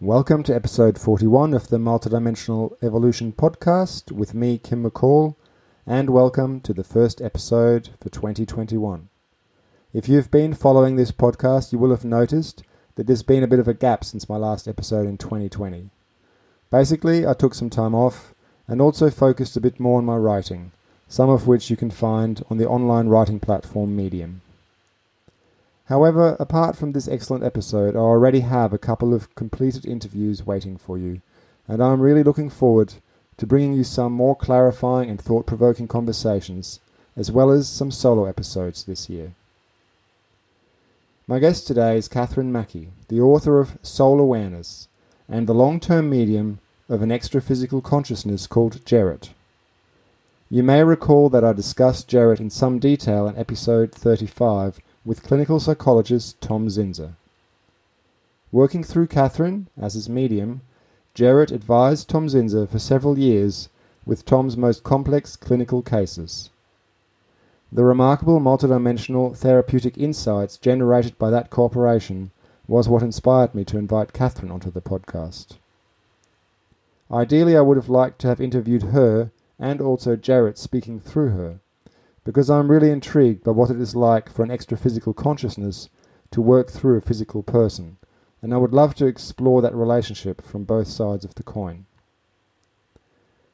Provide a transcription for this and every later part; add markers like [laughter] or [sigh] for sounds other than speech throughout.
Welcome to episode 41 of the Multidimensional Evolution podcast with me, Kim McCaul, and welcome to the first episode for 2021. If you've been following this podcast, you will have noticed that there's been a bit of a gap since my last episode in 2020. Basically, I took some time off and also focused a bit more on my writing, some of which you can find on the online writing platform Medium. However, apart from this excellent episode, I already have a couple of completed interviews waiting for you, and I'm really looking forward to bringing you some more clarifying and thought provoking conversations, as well as some solo episodes this year. My guest today is Catherine Mackey, the author of Soul Awareness and the long term medium of an extra physical consciousness called Jerrit. You may recall that I discussed Jerrit in some detail in episode 35 with clinical psychologist Tom Zinser. Working through Catherine as his medium, Jarrett advised Tom Zinser for several years with Tom's most complex clinical cases. The remarkable multidimensional therapeutic insights generated by that cooperation was what inspired me to invite Catherine onto the podcast. Ideally, I would have liked to have interviewed her and also Jarrett speaking through her, because I'm really intrigued by what it is like for an extra physical consciousness to work through a physical person, and I would love to explore that relationship from both sides of the coin.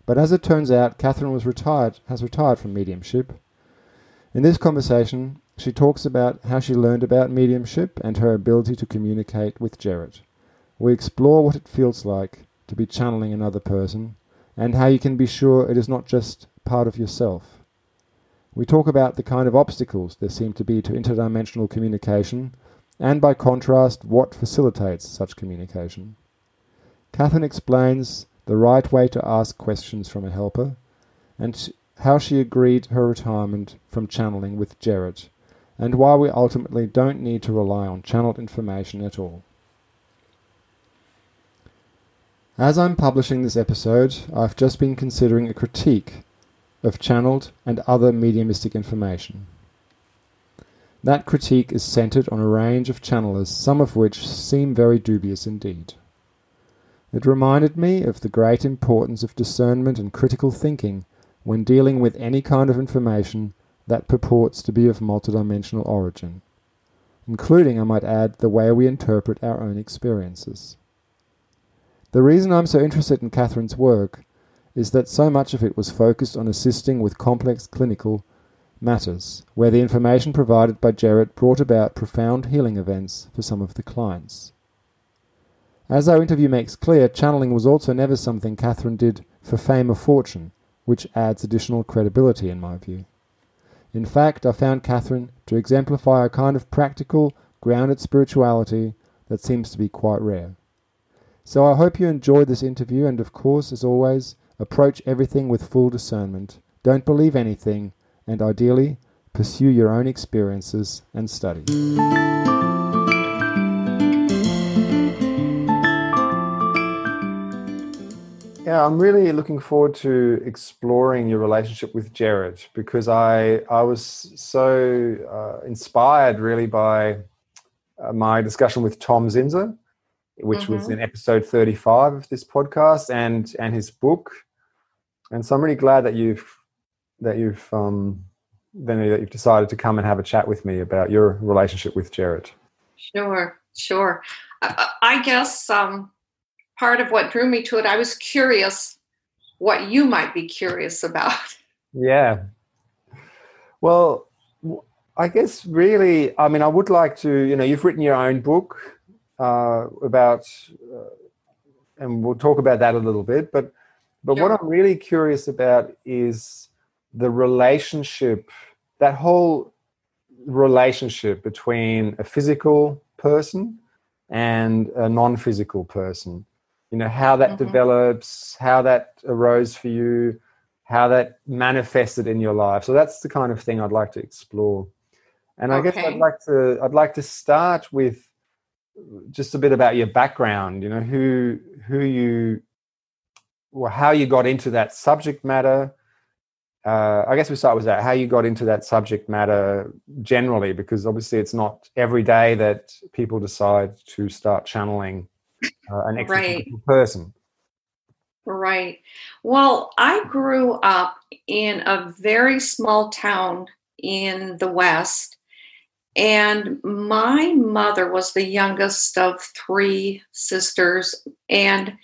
But as it turns out, Catherine was retired, has retired from mediumship. In this conversation, she talks about how she learned about mediumship and her ability to communicate with Jerrit. We explore what it feels like to be channeling another person and how you can be sure it is not just part of yourself. We talk about the kind of obstacles there seem to be to interdimensional communication, and by contrast, what facilitates such communication. Catherine explains the right way to ask questions from a helper, and how she agreed her retirement from channeling with Jerrit, and why we ultimately don't need to rely on channeled information at all. As I'm publishing this episode, I've just been considering a critique of channeled and other mediumistic information. That critique is centered on a range of channelers, some of which seem very dubious indeed. It reminded me of the great importance of discernment and critical thinking when dealing with any kind of information that purports to be of multidimensional origin, including, I might add, the way we interpret our own experiences. The reason I'm so interested in Catherine's work is that so much of it was focused on assisting with complex clinical matters, where the information provided by Jarrett brought about profound healing events for some of the clients. As our interview makes clear, channeling was also never something Catherine did for fame or fortune, which adds additional credibility in my view. In fact, I found Catherine to exemplify a kind of practical, grounded spirituality that seems to be quite rare. So I hope you enjoyed this interview, and of course, as always, Approach everything with full discernment. Don't believe anything, and ideally, pursue your own experiences and study. Yeah, I'm really looking forward to exploring your relationship with Jared because I I was so uh, inspired really by uh, my discussion with Tom Zinser, which mm-hmm. was in episode 35 of this podcast, and and his book and so I'm really glad that you've that you've um, then that you've decided to come and have a chat with me about your relationship with Jerrit. Sure, sure. I, I guess um, part of what drew me to it, I was curious what you might be curious about. [laughs] Yeah. Well, I guess really, I mean, I would like to, you know, you've written your own book uh, about, uh, and we'll talk about that a little bit, but but what I'm really curious about is the relationship, that whole relationship between a physical person and a non physical person. You know, how that mm-hmm. develops, how that arose for you, how that manifested in your life. So that's the kind of thing I'd like to explore. And I okay. guess I'd like to I'd like to start with just a bit about your background, you know, who who you how you got into that subject matter. Uh, I guess we start with that. How you got into that subject matter generally, because obviously it's not every day that people decide to start channeling uh, an extra Right. person. Right. Well, I grew up in a very small town in the West, and my mother was the youngest of three sisters, and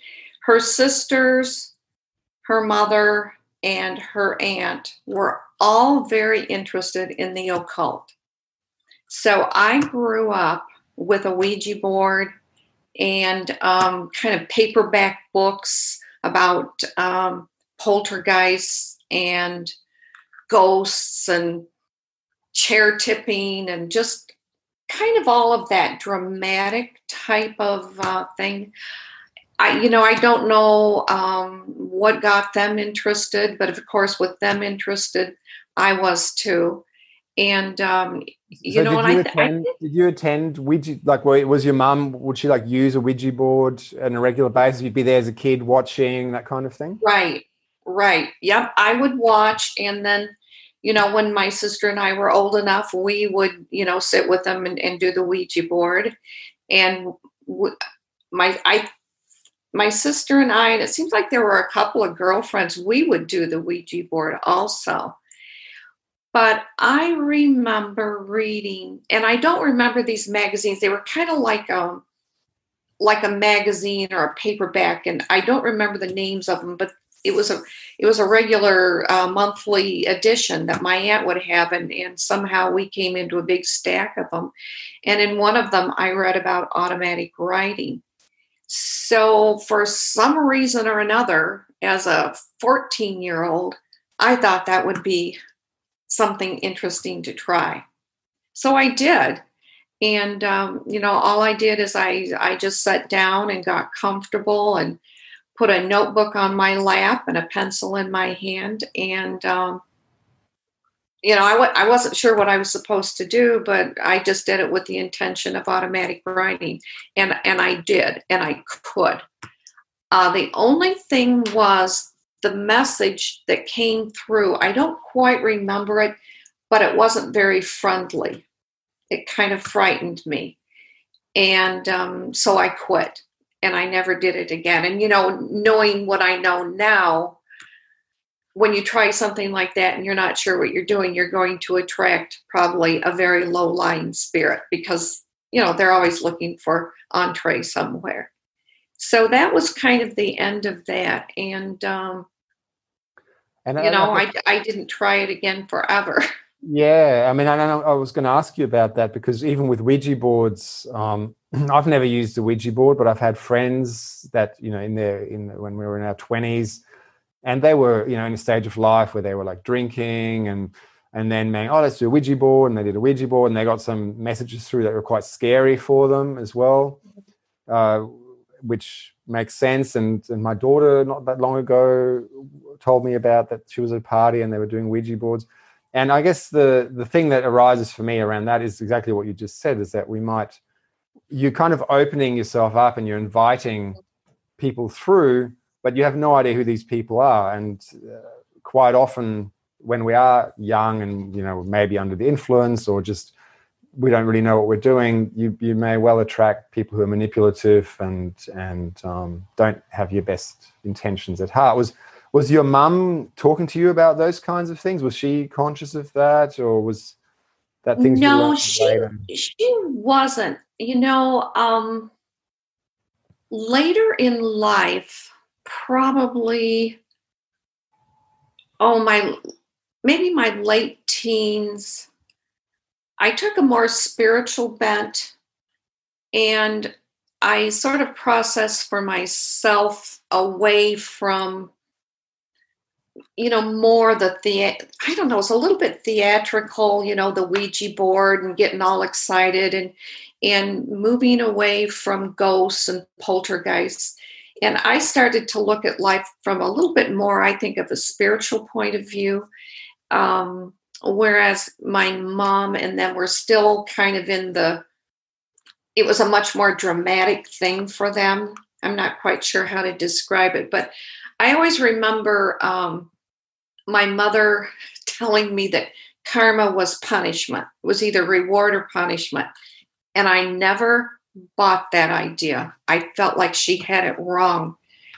her sisters, her mother, and her aunt were all very interested in the occult. So I grew up with a Ouija board and um, kind of paperback books about um, poltergeists and ghosts and chair tipping and just kind of all of that dramatic type of uh, thing. I, you know, I don't know um, what got them interested, but of course, with them interested, I was too. And um, you so know, did you I, attend? I did you attend Ouija? Like, was your mum? Would she like use a Ouija board on a regular basis? You'd be there as a kid watching that kind of thing. Right, right. Yep. I would watch. And then, you know, when my sister and I were old enough, we would, you know, sit with them and, and do the Ouija board. And w- my, I, my sister and I, and it seems like there were a couple of girlfriends, we would do the Ouija board also. But I remember reading, and I don't remember these magazines. They were kind of like um like a magazine or a paperback, and I don't remember the names of them. But it was a it was a regular uh, monthly edition that my aunt would have, and and somehow we came into a big stack of them. And in one of them, I read about automatic writing. So for some reason or another, as a 14 year old, I thought that would be something interesting to try. So I did. And um, you know, all I did is I I just sat down and got comfortable and put a notebook on my lap and a pencil in my hand and um, you know I w- I wasn't sure what I was supposed to do, but I just did it with the intention of automatic writing, and and I did, and I could. Uh, the only thing was the message that came through. I don't quite remember it, but it wasn't very friendly. It kind of frightened me, and um, so I quit, and I never did it again. And you know, knowing what I know now, when you try something like that and you're not sure what you're doing, you're going to attract probably a very low lying spirit because you know they're always looking for entree somewhere. So that was kind of the end of that, and um, And you I- know, I- I didn't try it again forever. [laughs] Yeah, I mean, I know I was going to ask you about that because even with Ouija boards, um, [clears throat] I've never used a Ouija board, but I've had friends that you know in their in when we were in our twenties, and they were you know in a stage of life where they were like drinking and and then man, oh let's do a Ouija board, and they did a Ouija board, and they got some messages through that were quite scary for them as well, uh, which makes sense. And and my daughter not that long ago told me about that she was at a party and they were doing Ouija boards. And i guess the the thing that arises for me around that is exactly what you just said is that we might you're kind of opening yourself up and you're inviting people through but you have no idea who these people are and uh, quite often when we are young and you know maybe under the influence or just we don't really know what we're doing you you may well attract people who are manipulative and and um, don't have your best intentions at heart was was your mum talking to you about those kinds of things? Was she conscious of that, or was that things? no, she later? she wasn't. You know, um, later in life, probably. Oh my, maybe my late teens. I took a more spiritual bent, and I sort of processed for myself away from you know more the the i don't know it's a little bit theatrical you know the ouija board and getting all excited and and moving away from ghosts and poltergeists and i started to look at life from a little bit more i think of a spiritual point of view um, whereas my mom and them were still kind of in the it was a much more dramatic thing for them i'm not quite sure how to describe it but I always remember um, my mother [laughs] telling me that karma was punishment, it was either reward or punishment. And I never bought that idea. I felt like she had it wrong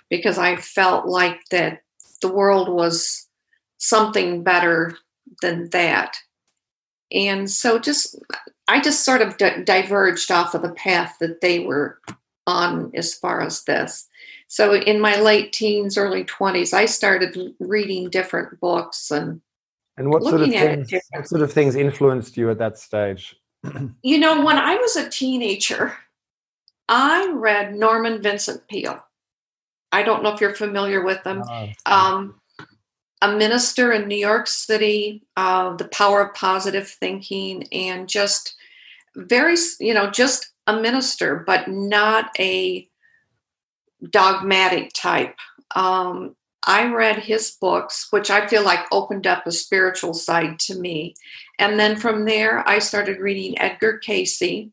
because I felt like that the world was something better than that. And so just I just sort of di- diverged off of the path that they were on as far as this. So in my late teens, early 20s, I started reading different books and and what sort of things what sort of things influenced you at that stage? You know, when I was a teenager, I read Norman Vincent Peale. I don't know if you're familiar with them. Um, a minister in New York City, uh, the power of positive thinking, and just very, you know, just a minister, but not a dogmatic type. Um, I read his books, which I feel like opened up a spiritual side to me. And then from there, I started reading Edgar Cayce,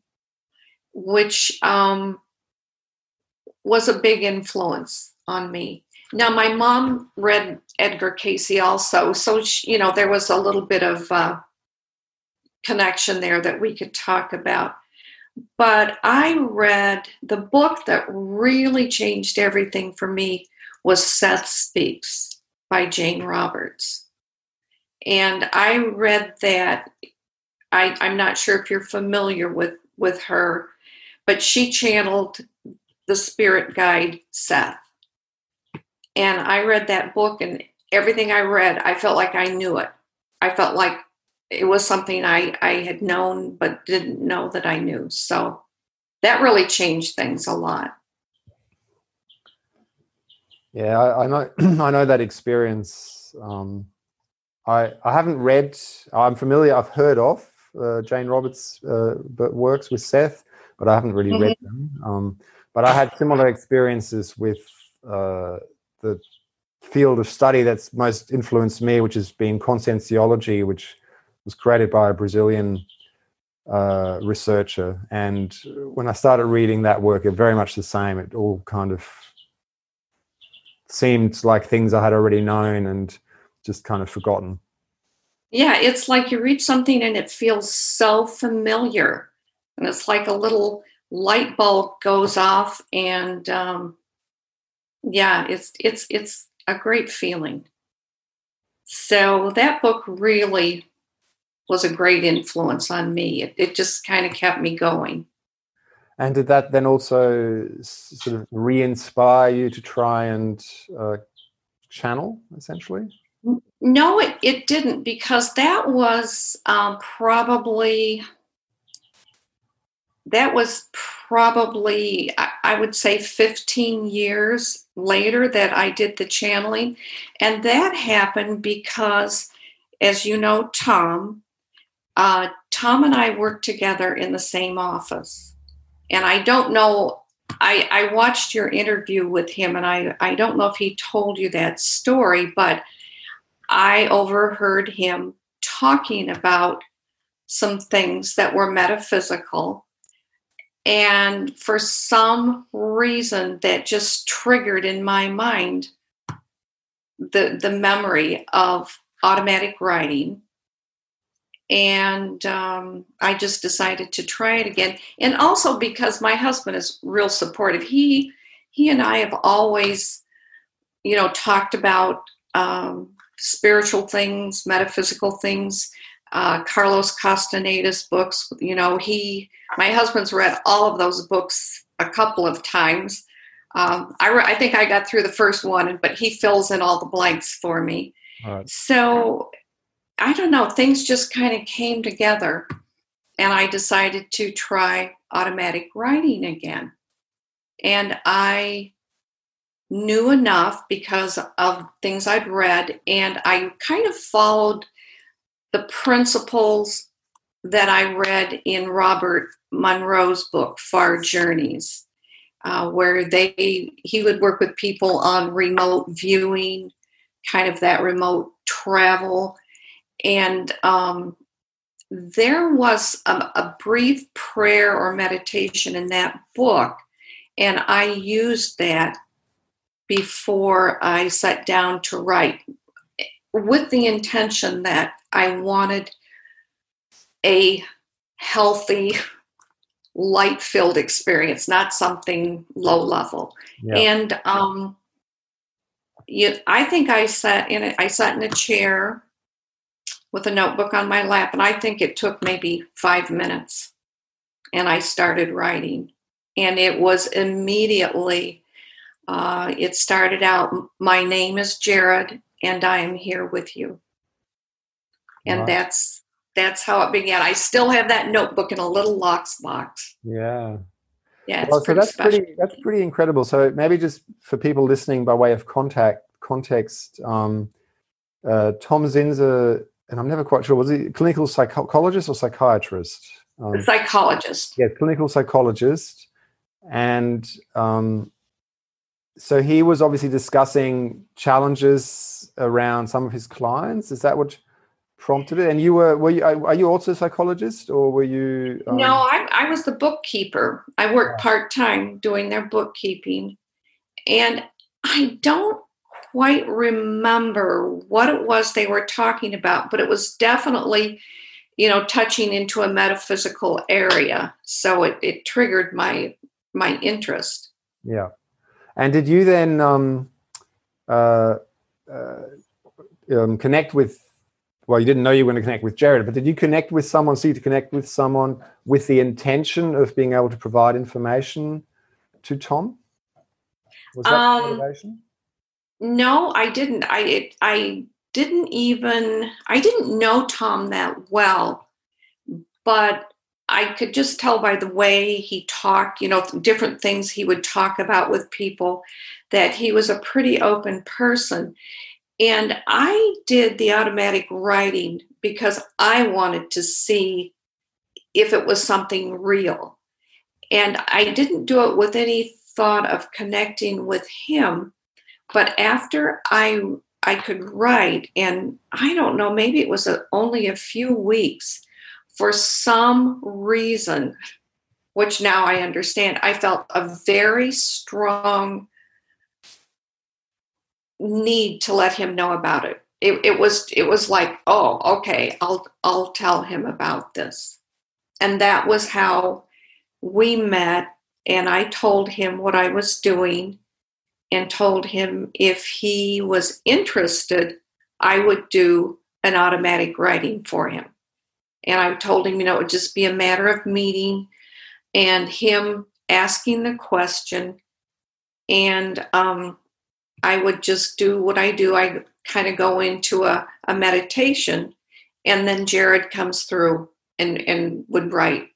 which um, was a big influence on me. Now, my mom read Edgar Cayce also, so she, you know there was a little bit of uh, connection there that we could talk about. But I read the book that really changed everything for me was Seth Speaks by Jane Roberts. And I read that. I, I'm not sure if you're familiar with, with her, but she channeled the spirit guide Seth. And I read that book, and everything I read, I felt like I knew it. I felt like it was something I, I had known but didn't know that I knew. So that really changed things a lot. Yeah, I, I know. [clears throat] I know that experience. Um, I I haven't read. I'm familiar. I've heard of uh, Jane Roberts' uh, works with Seth, but I haven't really mm-hmm. read them. Um, but I had similar experiences with uh, the field of study that's most influenced me, which has been conscientiology, which was created by a Brazilian uh, researcher. And when I started reading that work, it very much the same. It all kind of seemed like things I had already known and just kind of forgotten. Yeah, it's like you read something and it feels so familiar. And it's like a little light bulb goes off and um, yeah, it's it's it's a great feeling. So that book really was a great influence on me. It, it just kind of kept me going. And did that then also sort of re-inspire you to try and uh, channel, essentially? No, it, it didn't because that was um, probably that was probably I, I would say 15 years later that I did the channeling, and that happened because, as you know, Tom, uh, Tom and I worked together in the same office and I don't know. I, I watched your interview with him, and I, I don't know if he told you that story, but I overheard him talking about some things that were metaphysical. And for some reason, that just triggered in my mind the, the memory of automatic writing and um, I just decided to try it again. And also because my husband is real supportive. He he and I have always, you know, talked about um, spiritual things, metaphysical things. Uh, Carlos Castaneda's books. You know, he my husband's read all of those books a couple of times. Um, I, re- I think I got through the first one, but he fills in all the blanks for me. Right. So I don't know, things just kind of came together and I decided to try automatic writing again. And I knew enough because of things I'd read, and I kind of followed the principles that I read in Robert Monroe's book, Far Journeys, uh, where they he would work with people on remote viewing, kind of that remote travel. And um, there was a, a, brief prayer or meditation in that book, and I used that before I sat down to write with the intention that I wanted a healthy light filled experience, not something low level. Yeah. And um, you, I think I sat in it. I sat in a chair with a notebook on my lap, and I think it took maybe five minutes. And I started writing, and it was immediately. Uh, it started out. My name is Jared, and I am here with you. And Wow. that's that's how it began. I still have that notebook in a little locks box. yeah. Yeah, well, so that's special. pretty that's pretty incredible. So maybe just for people listening by way of contact context, um, uh, Tom Zinser, and I'm never quite sure was he a clinical psychologist or psychiatrist? Um, psychologist. yeah, clinical psychologist, and um, so he was obviously discussing challenges around some of his clients. Is that what prompted it? And you were were you are you also a psychologist or were you? um, no, I, I was the bookkeeper. I worked part time doing their bookkeeping. And I don't quite remember what it was they were talking about, but it was definitely, you know, touching into a metaphysical area. So it, it triggered my my interest. Yeah. And did you then um, uh, uh, um, connect with? Well, you didn't know you were going to connect with Jared, but did you connect with someone? See to connect with someone with the intention of being able to provide information to Tom? Was that the Um, motivation? No, I didn't. I it, I didn't even I didn't know Tom that well, but I could just tell by the way he talked, you know, different things he would talk about with people that he was a pretty open person. And I did the automatic writing because I wanted to see if it was something real. And I didn't do it with any thought of connecting with him but after i i could write and i don't know maybe it was a, only a few weeks for some reason which now i understand i felt a very strong need to let him know about it it, it was it was like oh okay i'll i'll tell him about this and that was how we met and i told him what i was doing and told him if he was interested, I would do an automatic writing for him. And I told him, you know, it would just be a matter of meeting and him asking the question. And um, I would just do what I do. I kind of go into a, a meditation, and then Jared comes through and, and would write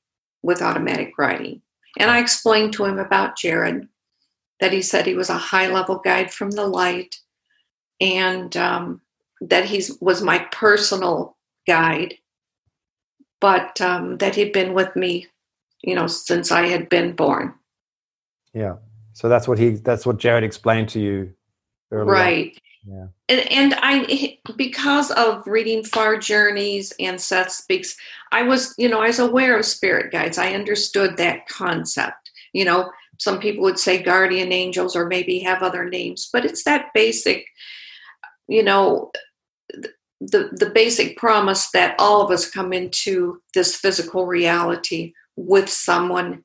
with automatic writing. And I explained to him about Jared that he said he was a high level guide from the light and um, that he was my personal guide but um, that he'd been with me you know since i had been born Yeah. So that's what he. That's what Jared explained to you. Earlier. right Yeah. and, and i because of reading far journeys and seth speaks i was you know i was aware of spirit guides i understood that concept you know some people would say guardian angels or maybe have other names but it's that basic you know the the basic promise that all of us come into this physical reality with someone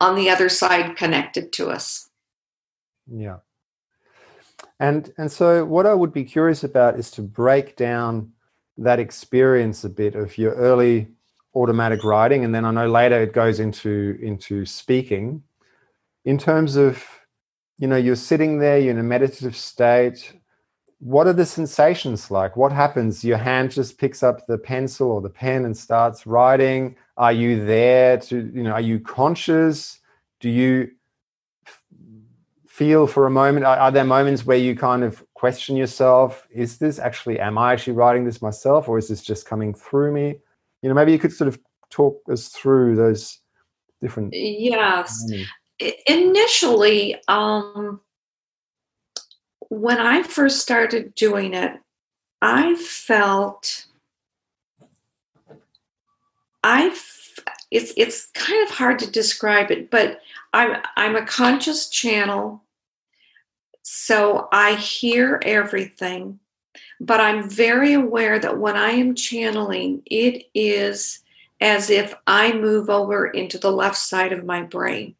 on the other side connected to us Yeah. And and so what I would be curious about is to break down that experience a bit of your early automatic writing and then I know later it goes into into speaking in terms of you know you're sitting there you're in a meditative state what are the sensations like? What happens? Your hand just picks up the pencil or the pen and starts writing. Are you there to you know are you conscious? Do you feel for a moment? Are, are there moments where you kind of question yourself is this actually am i actually writing this myself or is this just coming through me? You know maybe you could sort of talk us through those different yes. moments. Initially um when i first started doing it i felt i it's it's kind of hard to describe it but i'm i'm a conscious channel so i hear everything but i'm very aware that when i am channeling it is as if I move over into the left side of my brain.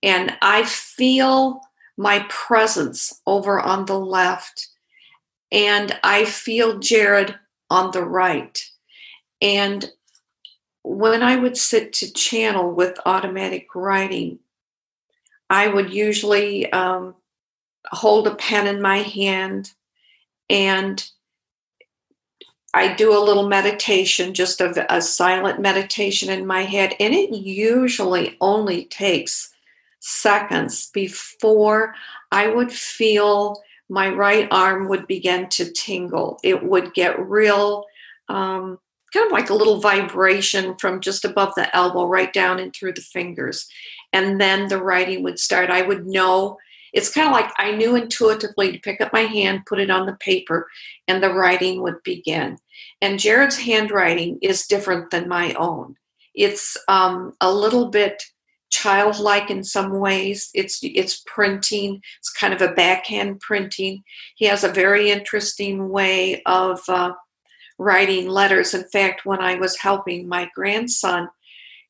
And I feel my presence over on the left, and I feel Jared on the right. And when I would sit to channel with automatic writing, I would usually um, hold a pen in my hand and I do a little meditation, just a, a, silent meditation in my head, and it usually only takes seconds before I would feel my right arm would begin to tingle. It would get real, um, kind of like a little vibration from just above the elbow right down and through the fingers. And then the writing would start. I would know it's kind of like I knew intuitively to pick up my hand, put it on the paper, and the writing would begin. And Jared's handwriting is different than my own. It's um, a little bit childlike in some ways. It's it's printing. It's kind of a backhand printing. He has a very interesting way of uh, writing letters. In fact, when I was helping my grandson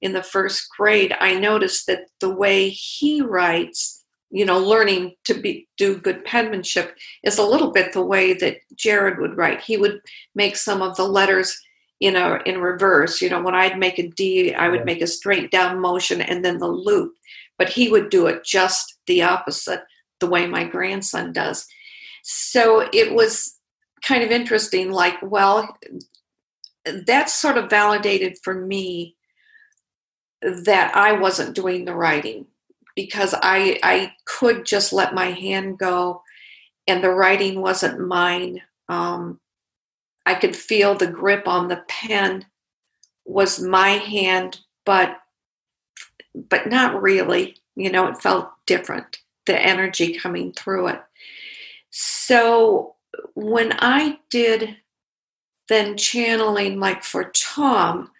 in the first grade, I noticed that the way he writes you know, learning to be do good penmanship is a little bit the way that Jared would write. He would make some of the letters you know in reverse. You know, when I'd make a D, I would make a straight down motion and then the loop. But he would do it just the opposite, the way my grandson does. So it was kind of interesting, like, well, that's sort of validated for me that I wasn't doing the writing because I I could just let my hand go, and the writing wasn't mine. Um, I could feel the grip on the pen was my hand, but but not really. You know, it felt different. The energy coming through it. So when I did then channeling, like for Tom,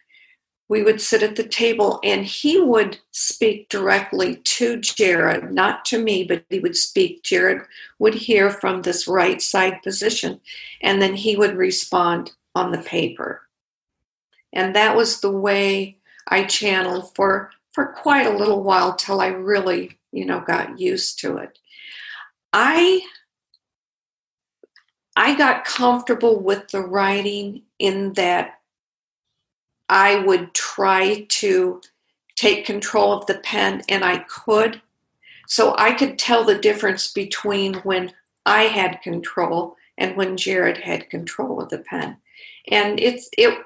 we would sit at the table and he would speak directly to Jared, not to me, but he would speak. Jared would hear from this right side position and then he would respond on the paper. And that was the way I channeled for for quite a little while till I really, you know, got used to it. I I got comfortable with the writing in that I would try to take control of the pen, and I could. So I could tell the difference between when I had control and when Jared had control of the pen. And it's it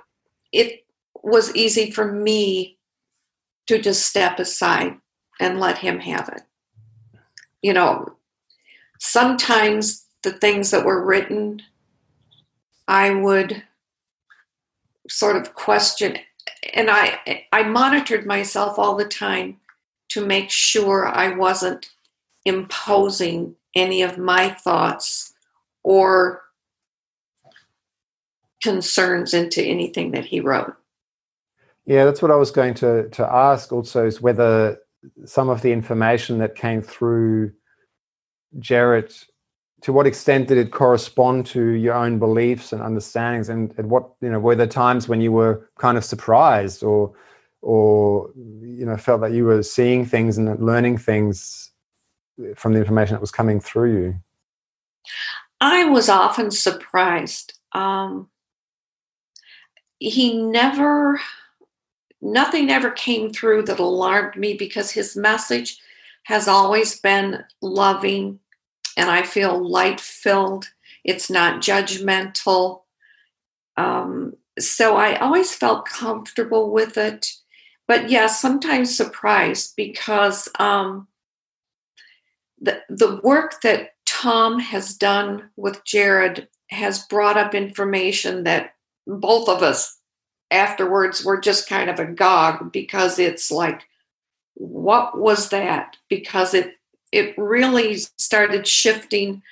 it was easy for me to just step aside and let him have it. You know, sometimes the things that were written, I would sort of question and I I monitored myself all the time to make sure I wasn't imposing any of my thoughts or concerns into anything that he wrote. Yeah, that's what I was going to to ask also is whether some of the information that came through Jarrett to what extent did it correspond to your own beliefs and understandings? And at what you know were there times when you were kind of surprised or or you know felt that you were seeing things and learning things from the information that was coming through you? I was often surprised. Um, he never nothing ever came through that alarmed me because his message has always been loving and I feel light filled. It's not judgmental. Um, so I always felt comfortable with it. But yeah, sometimes surprised because um, the, the work that Tom has done with Jared has brought up information that both of us afterwards were just kind of agog because it's like, what was that? Because it it really started shifting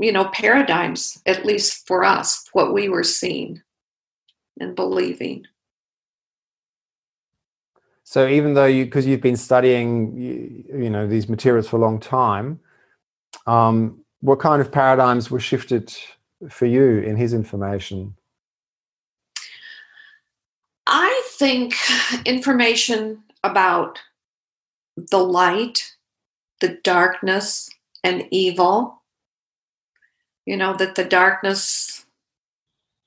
you know paradigms at least for us what we were seeing and believing. So even though you because you've been studying you, you, know these materials for a long time um, what kind of paradigms were shifted for you in his information? I think information about the light, the darkness, and evil, you know, that the darkness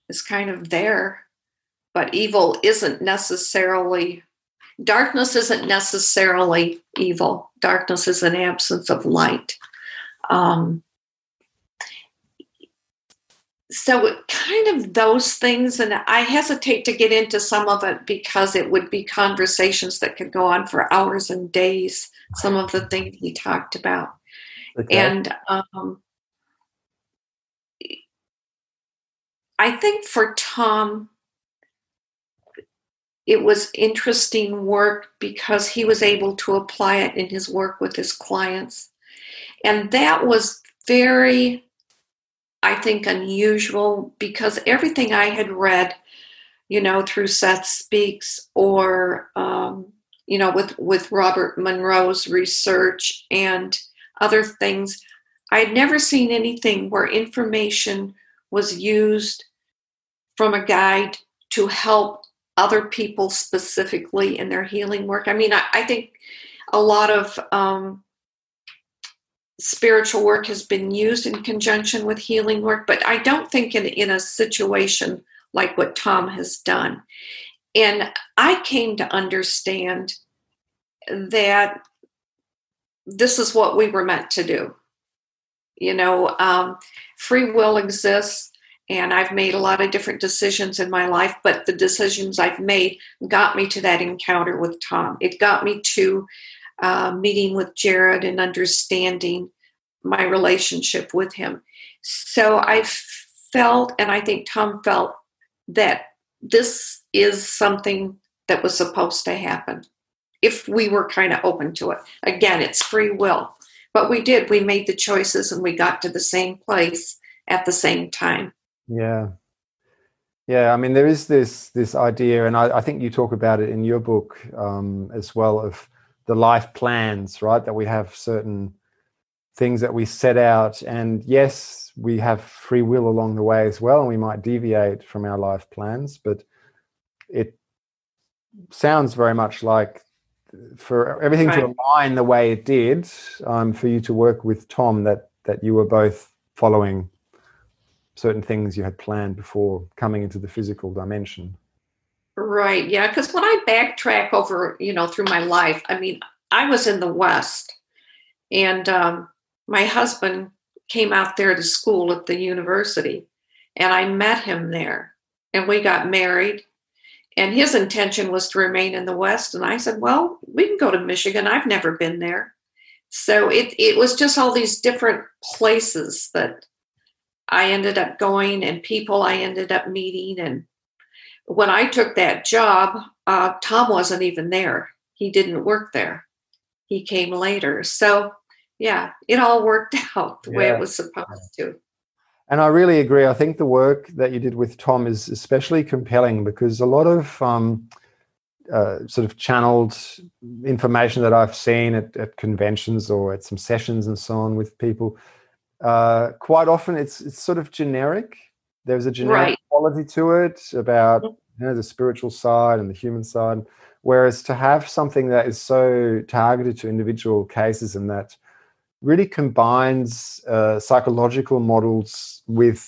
is kind of there, but evil isn't necessarily, darkness isn't necessarily evil. Darkness is an absence of light. Um, so kind of those things and i hesitate to get into some of it because it would be conversations that could go on for hours and days some of the things he talked about okay. and um, i think for tom it was interesting work because he was able to apply it in his work with his clients and that was very I think, unusual because everything I had read, you know, through Seth Speaks or, um, you know, with, with Robert Monroe's research and other things, I had never seen anything where information was used from a guide to help other people specifically in their healing work. I mean, I, I think a lot of um, spiritual work has been used in conjunction with healing work, but I don't think in, in a situation like what Tom has done. And I came to understand that this is what we were meant to do. You know, um, free will exists, and I've made a lot of different decisions in my life, but the decisions I've made got me to that encounter with Tom. It got me to uh, meeting with Jared and understanding my relationship with him. So I felt, and I think Tom felt, that this is something that was supposed to happen if we were kind of open to it. Again, it's free will. But we did. We made the choices and we got to the same place at the same time. Yeah. Yeah, I mean, there is this this idea, and I, I think you talk about it in your book um, as well of the life plans, right? That we have certain things that we set out, and yes, we have free will along the way as well, and we might deviate from our life plans, but it sounds very much like for everything to align the way it did, um, for you to work with Tom, that that you were both following certain things you had planned before coming into the physical dimension. Right. Yeah. Because when I backtrack over, you know, through my life, I mean, I was in the West, and um, my husband came out there to school at the university, and I met him there, and we got married. And his intention was to remain in the West, and I said, "Well, we can go to Michigan. I've never been there." So it it was just all these different places that I ended up going, and people I ended up meeting, and when I took that job, uh, Tom wasn't even there. He didn't work there. He came later. So, yeah, it all worked [laughs] out the yeah. way it was supposed to. And I really agree. I think the work that you did with Tom is especially compelling because a lot of um, uh, sort of channeled information that I've seen at, at, conventions or at some sessions and so on with people, uh, quite often it's it's sort of generic. There's a generic right. quality to it about mm-hmm. you know the spiritual side and the human side. Whereas to have something that is so targeted to individual cases and that really combines uh, psychological models with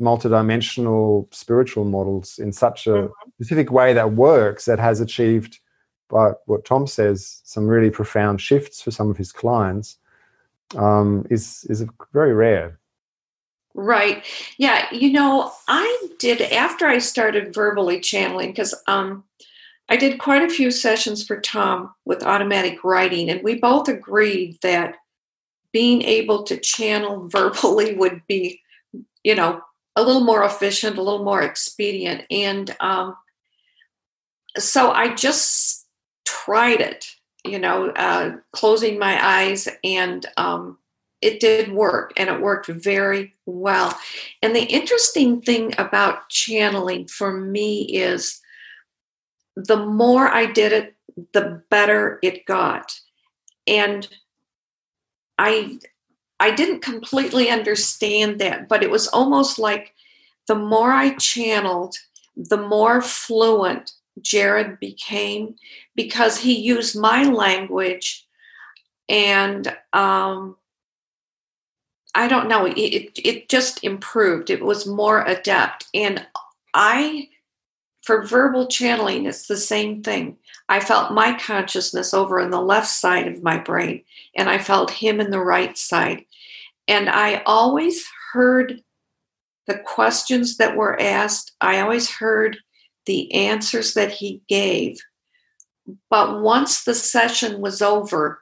multidimensional spiritual models in such a mm-hmm. specific way that works that has achieved by what tom says some really profound shifts for some of his clients um, is is very rare right yeah you know i did after i started verbally channeling because um, i did quite a few sessions for tom with automatic writing and we both agreed that being able to channel [laughs] verbally would be, you know, a little more efficient, a little more expedient. And um, so I just tried it, you know, uh, closing my eyes, and um, it did work, and it worked very well. And the interesting thing about channeling for me is the more I did it, the better it got. And I I didn't completely understand that, but it was almost like the more I channeled, the more fluent Jared became because he used my language and um, I don't know, it, it, just improved. It was more adept. And I, for verbal channeling, it's the same thing. I felt my consciousness over in the left side of my brain, and I felt him in the right side. And I always heard the questions that were asked, I always heard the answers that he gave. But once the session was over,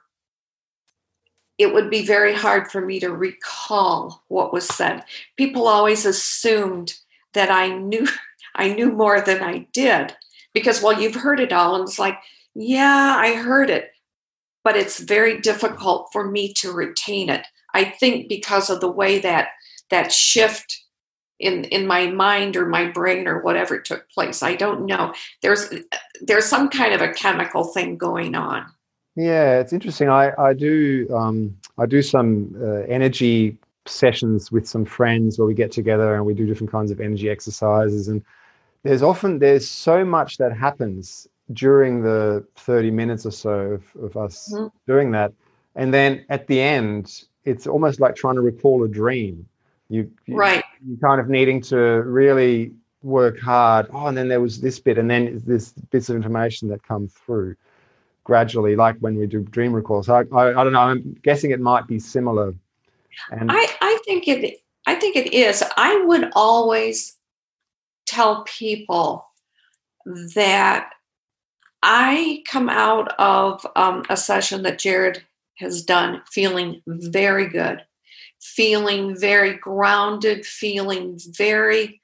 it would be very hard for me to recall what was said. People always assumed that I knew [laughs] I knew more than I did because well you've heard it all and it's like yeah I heard it but it's very difficult for me to retain it. I think because of the way that that shift in in my mind or my brain or whatever took place. I don't know. There's there's some kind of a chemical thing going on. Yeah, it's interesting. I I do um, I do some uh, energy sessions with some friends where we get together and we do different kinds of energy exercises. And there's often there's so much that happens during the 30 minutes or so of, of us mm-hmm. doing that. And then at the end it's almost like trying to recall a dream. You, you right. you kind of needing to really work hard. Oh and then there was this bit and then this bits of information that come through gradually like when we do dream recall so I, I, I don't know i'm guessing it might be similar. And i i think it i think it is. I would always tell people that i come out of um, a session that jared has done feeling very good feeling very grounded, feeling very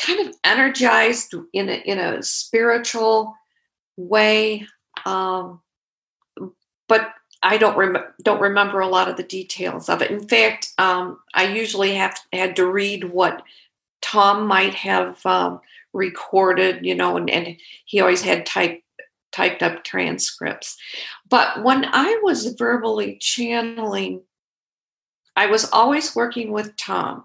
kind of energized in a, in a spiritual way. Um, but I don't rem- don't remember a lot of the details of it. In fact, um, I usually have had to read what Tom might have um, recorded, you know, and, and he always had typed typed up transcripts. But when I was verbally channeling I was always working with Tom.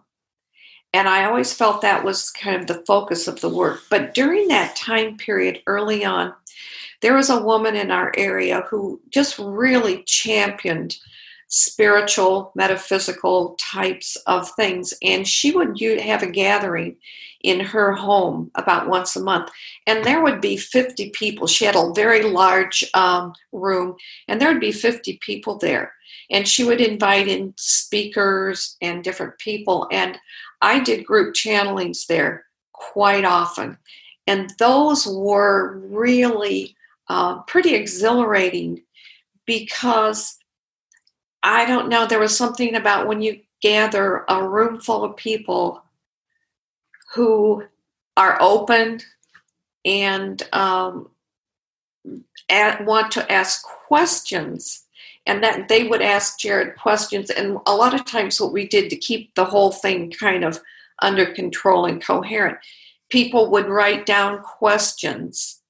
And I always felt that was kind of the focus of the work. But during that time period early on, there was a woman in our area who just really championed spiritual, metaphysical types of things. And she would have a gathering in her home about once a month. And there would be 50 people. She had a very large um, room, and there would be 50 people there and she would invite in speakers and different people and i did group channelings there quite often and those were really uh, pretty exhilarating because i don't know there was something about when you gather a room full of people who are open and um, want to ask questions and that they would ask Jared questions. And a lot of times, what we did to keep the whole thing kind of under control and coherent, people would write down questions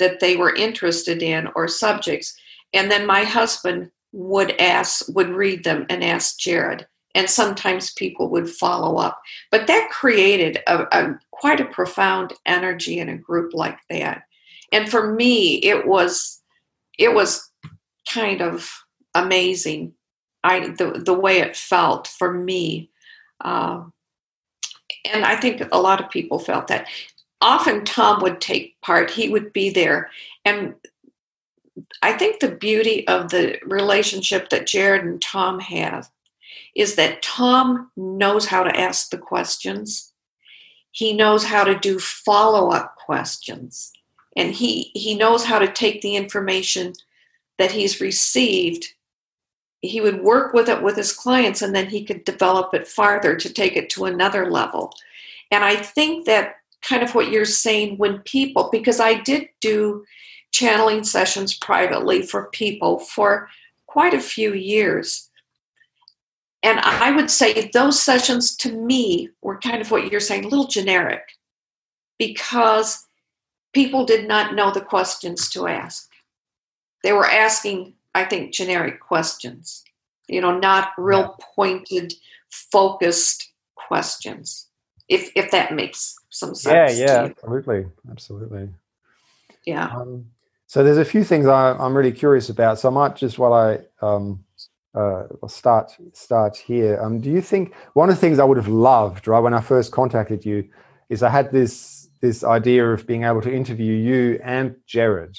that they were interested in or subjects. And then my husband would ask, would read them and ask Jared. And sometimes people would follow up. But that created a, a quite a profound energy in a group like that. And for me, it was it was kind of amazing. I the the way it felt for me, uh, and I think a lot of people felt that. Often Tom would take part; he would be there, and I think the beauty of the relationship that Jared and Tom have is that Tom knows how to ask the questions. He knows how to do follow up questions, and he he knows how to take the information that he's received. He would work with it with his clients and then he could develop it farther to take it to another level. And i think that kind of what you're saying when people because i did do channeling sessions privately for people for quite a few years. And i would say those sessions to me were kind of what you're saying a little generic because people did not know the questions to ask. They were asking, I think, generic questions, you know, not real pointed, focused questions. If if that makes some sense. Yeah, yeah, absolutely, absolutely. Yeah. Um, so there's a few things I, am really curious about. So I might just while I um, uh, start start here. Um, do you think one of the things I would have loved right when I first contacted you is I had this this idea of being able to interview you and Jared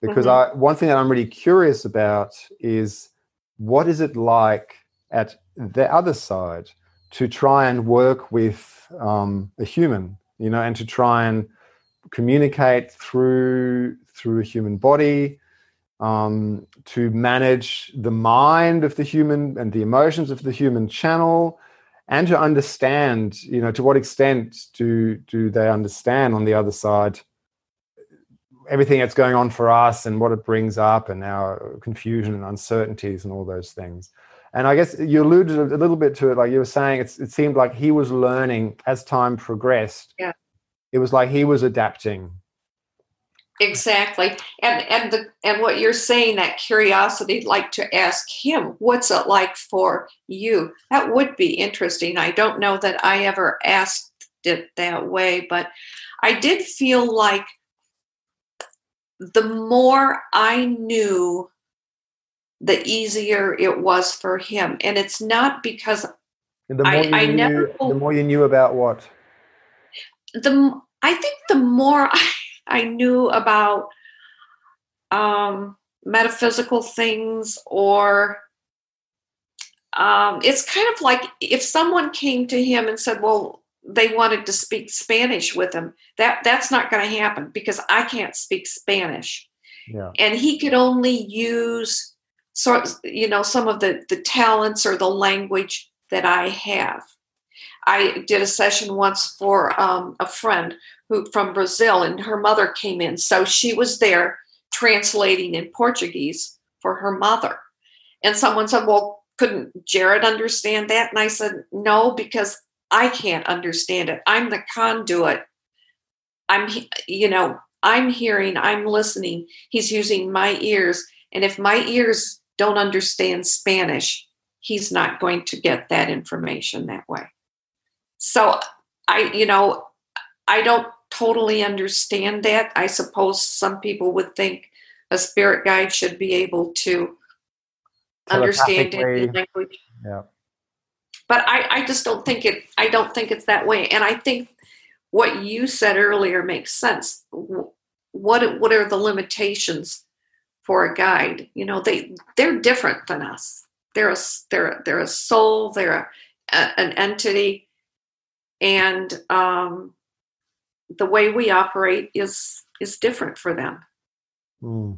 because mm-hmm. I one thing that I'm really curious about is what is it like at the other side to try and work with um, a human, you know, and to try and communicate through through a human body, um, to manage the mind of the human and the emotions of the human channel, and to understand, you know, to what extent do do they understand on the other side everything that's going on for us and what it brings up and our confusion and uncertainties and all those things. And I guess you alluded a little bit to it, like you were saying, it seemed like he was learning as time progressed. Yeah. It was like he was adapting. Exactly. And and the and what you're saying, that curiosity, like to ask him, what's it like for you? That would be interesting. I don't know that I ever asked it that way, but I did feel like the more I knew, the easier it was for him. And it's not because the more I, you I knew, never. The more you knew about what? The I think the more I, [laughs] I knew about um, metaphysical things or um, it's kind of like if someone came to him and said, "Well, they wanted to speak Spanish with him. That that's not going to happen because I can't speak Spanish. Yeah. And he could only use sort you know some of the the talents or the language that I have. I did a session once for um, a friend who from Brazil, and her mother came in, so she was there translating in Portuguese for her mother. And someone said, "Well, couldn't Jared understand that?" And I said, "No, because I can't understand it. I'm the conduit. I'm, you know, I'm hearing, I'm listening. He's using my ears. And if my ears don't understand Spanish, he's not going to get that information that way. So I, you know, I don't totally understand that. I suppose some people would think a spirit guide should be able to understand any language. Yeah but I, I just don't think it i don't think it's that way and i think what you said earlier makes sense what what are the limitations for a guide you know they they're different than us they're a they're they're a soul they're a, a, an entity and um, the way we operate is is different for them mm.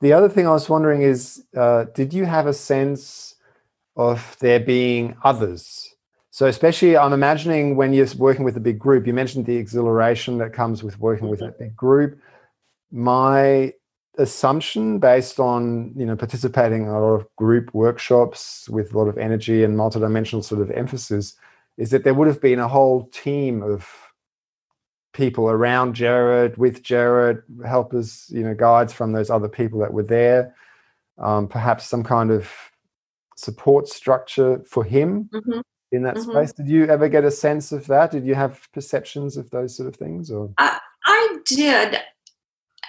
the other thing i was wondering is uh, did you have a sense of there being others. So, especially, I'm imagining when you're working with a big group, you mentioned the exhilaration that comes with working with a mm-hmm. big group. My assumption, based on you know participating in a lot of group workshops with a lot of energy and multidimensional sort of emphasis, is that there would have been a whole team of people around Jared, with Jared, helpers, you know, guides from those other people that were there. Um, perhaps some kind of support structure for him mm-hmm. in that mm-hmm. space. Did you ever get a sense of that? Did you have perceptions of those sort of things? Or I, I did,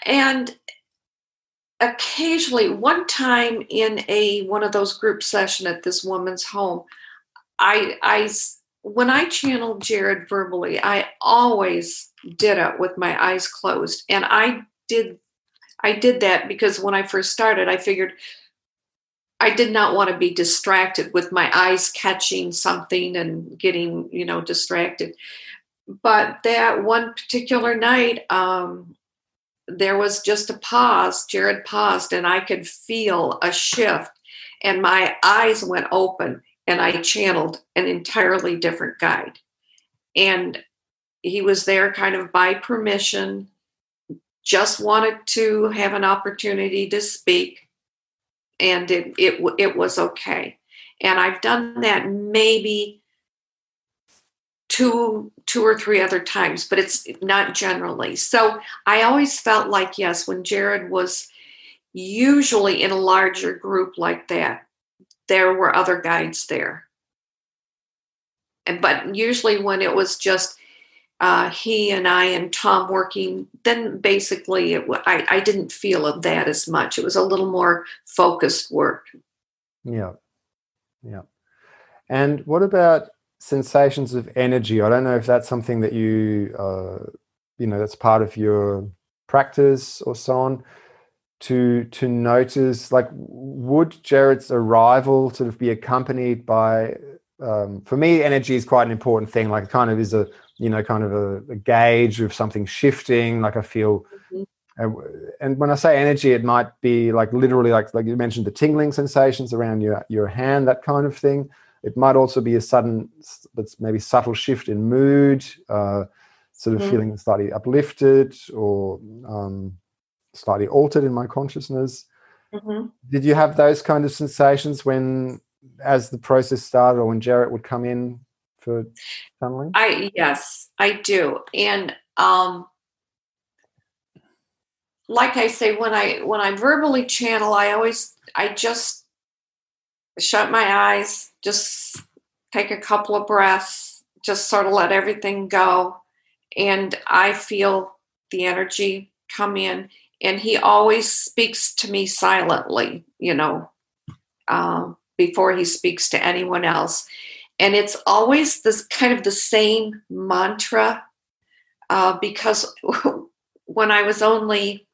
and occasionally, one time in a one of those group session at this woman's home, I I when I channeled Jared verbally, I always did it with my eyes closed, and I did I did that because when I first started, I figured I did not want to be distracted with my eyes catching something and getting, you know, distracted. But that one particular night, um, there was just a pause. Jared paused, and I could feel a shift, and my eyes went open, and I channeled an entirely different guide. And he was there kind of by permission, just wanted to have an opportunity to speak and it it it was okay. And I've done that maybe two two or three other times, but it's not generally. So I always felt like yes, when Jared was usually in a larger group like that, there were other guides there. And but usually when it was just uh, he and I and Tom working, then basically it, I, I didn't feel of that as much. It was a little more focused work. Yeah. Yeah. And what about sensations of energy? I don't know if that's something that you, uh, you know, that's part of your practice or so on. To to notice, like, would Jared's arrival sort of be accompanied by? Um, for me, energy is quite an important thing. Like, it kind of is a you know, kind of a, a gauge of something shifting. Like, I feel mm-hmm and when I say energy, it might be like literally like like you mentioned the tingling sensations around your your hand, that kind of thing. It might also be a sudden, but maybe subtle shift in mood, uh, sort of mm-hmm. feeling slightly uplifted or um, slightly altered in my consciousness. Mm-hmm. Did you have those kind of sensations when, as the process started, or when Jared would come in for channeling? I yes, I do, and um, like I say, when I when I verbally channel, I always I just shut my eyes, just take a couple of breaths, just sort of let everything go, and I feel the energy come in. And he always speaks to me silently, you know, um, before he speaks to anyone else. And it's always this kind of the same mantra uh, because [laughs] when I was only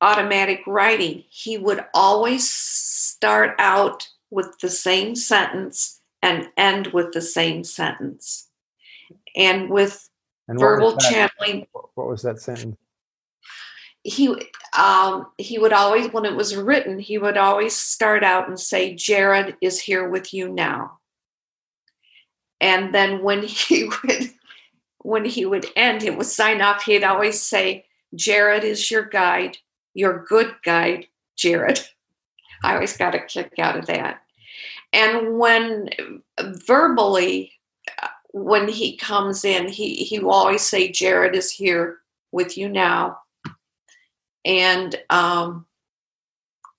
automatic writing, he would always start out with the same sentence and end with the same sentence. And with and verbal channeling, what was that sentence? He um, he would always, when it was written, he would always start out and say, "Jared is here with you now." And then when [laughs] he would when he would end, it would sign off. He'd always say, "Jared is your guide your good guide, Jared. I always got a kick out of that. And when verbally, when he comes in, he, he will always say, Jared is here with you now. And um,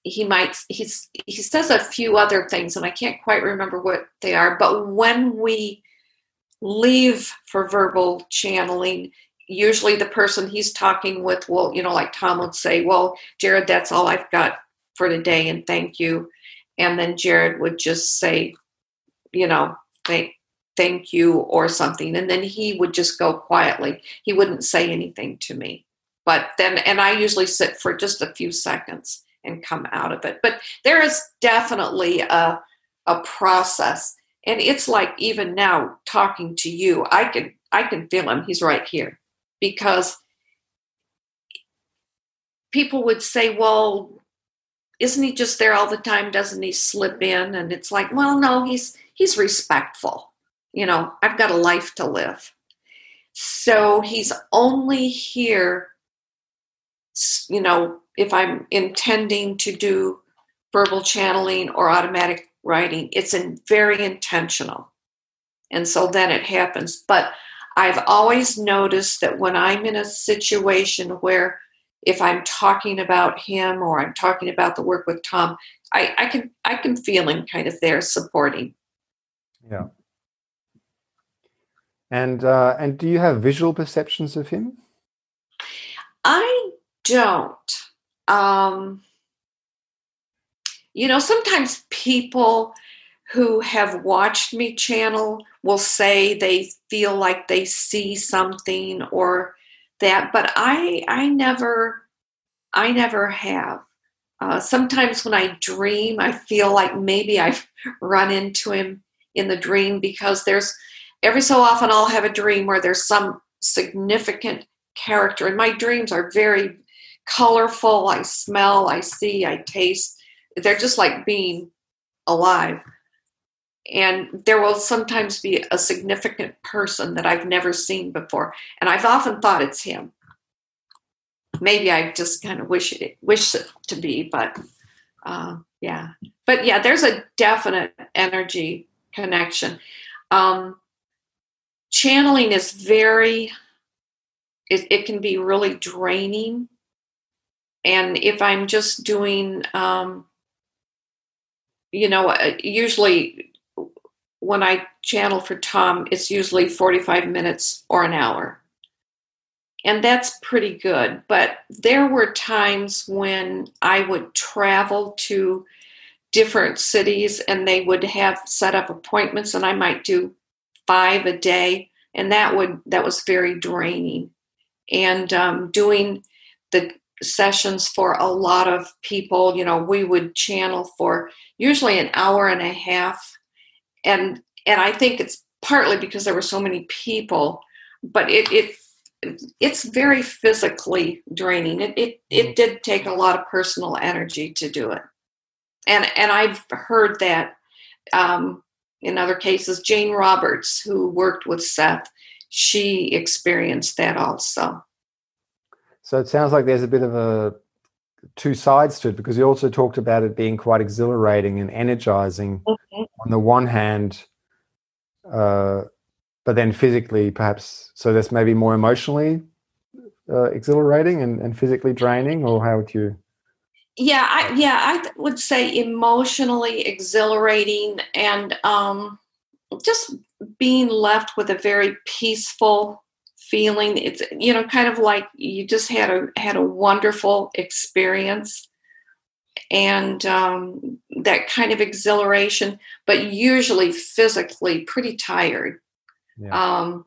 he might he's he says a few other things and i can't quite remember what they are but when we leave for verbal channeling usually the person he's talking with will, you know, like Tom would say, Well, Jared, that's all I've got for today, and thank you. And then Jared would just say, you know, thank thank you or something. And then he would just go quietly. He wouldn't say anything to me. But then and I usually sit for just a few seconds and come out of it. But there is definitely a a process. And it's like even now talking to you, I can I can feel him. He's right here because people would say, well, isn't he just there all the time? Doesn't he slip in? And it's like, well, no, he's he's respectful. You know, I've got a life to live. So he's only here, you know, if I'm intending to do verbal channeling or automatic writing, it's in very intentional. And so then it happens. But I've always noticed that when I'm in a situation where if I'm talking about him or I'm talking about the work with Tom, I, I can I can feel him kind of there supporting. Yeah. And uh, and do you have visual perceptions of him? I don't. Um, you know, sometimes people who have watched me channel will say they feel like they see something or that but i i never i never have. Uh, sometimes when i dream i feel like maybe i've [laughs] run into him in the dream because there's every so often i'll have a dream where there's some significant character and my dreams are very colorful. I smell i see i taste. They're just like being alive and there will sometimes be a significant person that I've never seen before, and I've often thought it's him. Maybe I just kind of wish it wish it to be, but uh, yeah. But yeah, there's a definite energy connection. Um, channeling is very. It, it can be really draining, and if I'm just doing um, you know, uh, usually when I channel for Tom, it's usually 45 minutes or an hour. And that's pretty good. But there were times when I would travel to different cities and they would have set up appointments and I might do five a day. And that would that was very draining. And um, doing the sessions for a lot of people, you know, we would channel for usually an hour and a half and and I think it's partly because there were so many people, but it it it's very physically draining. It it it mm. did take a lot of personal energy to do it, and and I've heard that um, in other cases. Jane Roberts, who worked with Seth, she experienced that also. So it sounds like there's a bit of a two sides to it because you also talked about it being quite exhilarating and energizing mm-hmm. On the one hand uh, but then physically perhaps so that's maybe more emotionally uh, exhilarating and, and physically draining or how would you? Yeah i yeah i would say emotionally exhilarating and um just being left with a very peaceful feeling. It's you know kind of like you just had a had a wonderful experience. And um, that kind of exhilaration but usually physically pretty tired yeah. um,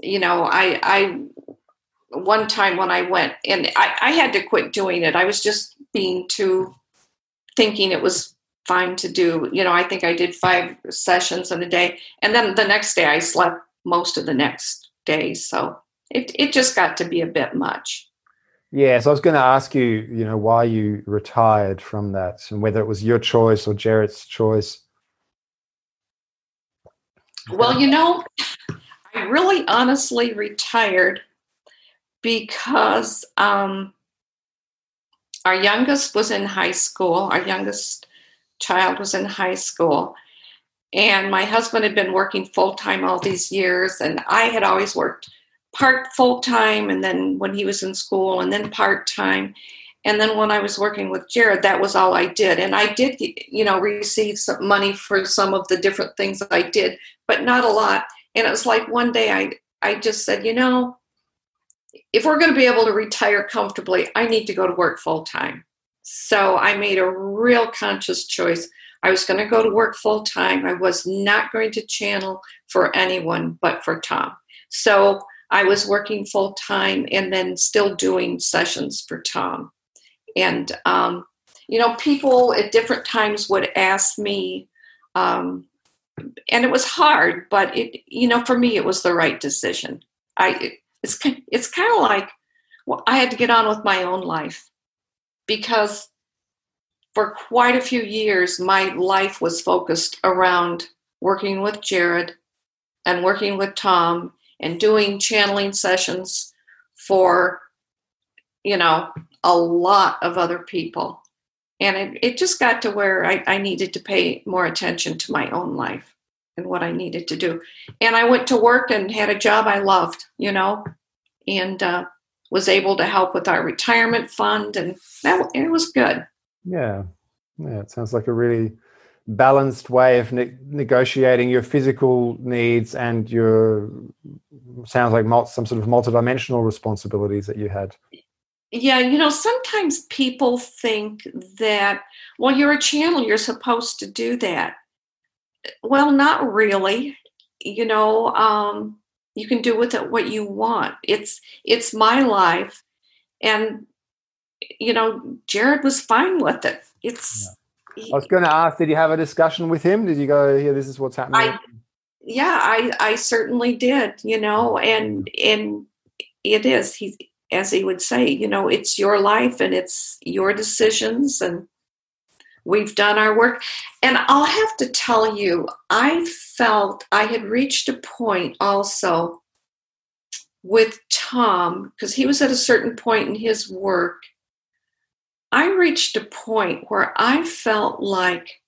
you know i i one time when i went and I, I had to quit doing it i was just being too thinking it was fine to do you know i think i did five sessions in a day and then the next day i slept most of the next day. So it, it just got to be a bit much. Yeah, so I was going to ask you, you know, why you retired from that and whether it was your choice or Jared's choice. Well, you know, I really honestly retired because um, our youngest was in high school. Our youngest child was in high school. And my husband had been working full time all these years, and I had always worked part full time, and then when he was in school, and then part time. And then when I was working with Jared, that was all I did. And I did, you know, receive some money for some of the different things I did, but not a lot. And it was like one day I, I just said, you know, if we're going to be able to retire comfortably, I need to go to work full time. So I made a real conscious choice I was going to go to work full time. I was not going to channel for anyone but for Tom. So I was working full time and then still doing sessions for Tom. And, um, you know, people at different times would ask me, um, and it was hard, but it, you know, for me, it was the right decision. I, it's, it's kind of like, well, I had to get on with my own life because for quite a few years, my life was focused around working with Jared and working with Tom and doing channeling sessions for, you know, a lot of other people. And it, it just got to where I, I needed to pay more attention to my own life and what I needed to do. And I went to work and had a job I loved, you know, and uh, was able to help with our retirement fund. And that, it was good. Yeah, yeah. It sounds like a really balanced way of ne- negotiating your physical needs and your sounds like mul- some sort of multidimensional responsibilities that you had. Yeah, you know, sometimes people think that well, you're a channel, you're supposed to do that. Well, not really. You know, um, you can do with it what you want. It's it's my life, and you know, Jared was fine with it. It's. Yeah. I was going to ask, did you have a discussion with him? Did you go, here, this is what's happening? I, yeah, I, I certainly did, you know, mm. and, and it is, he, as he would say, you know, it's your life and it's your decisions and we've done our work. And I'll have to tell you, I felt I had reached a point also with Tom, because he was at a certain point in his work I reached a point where I felt like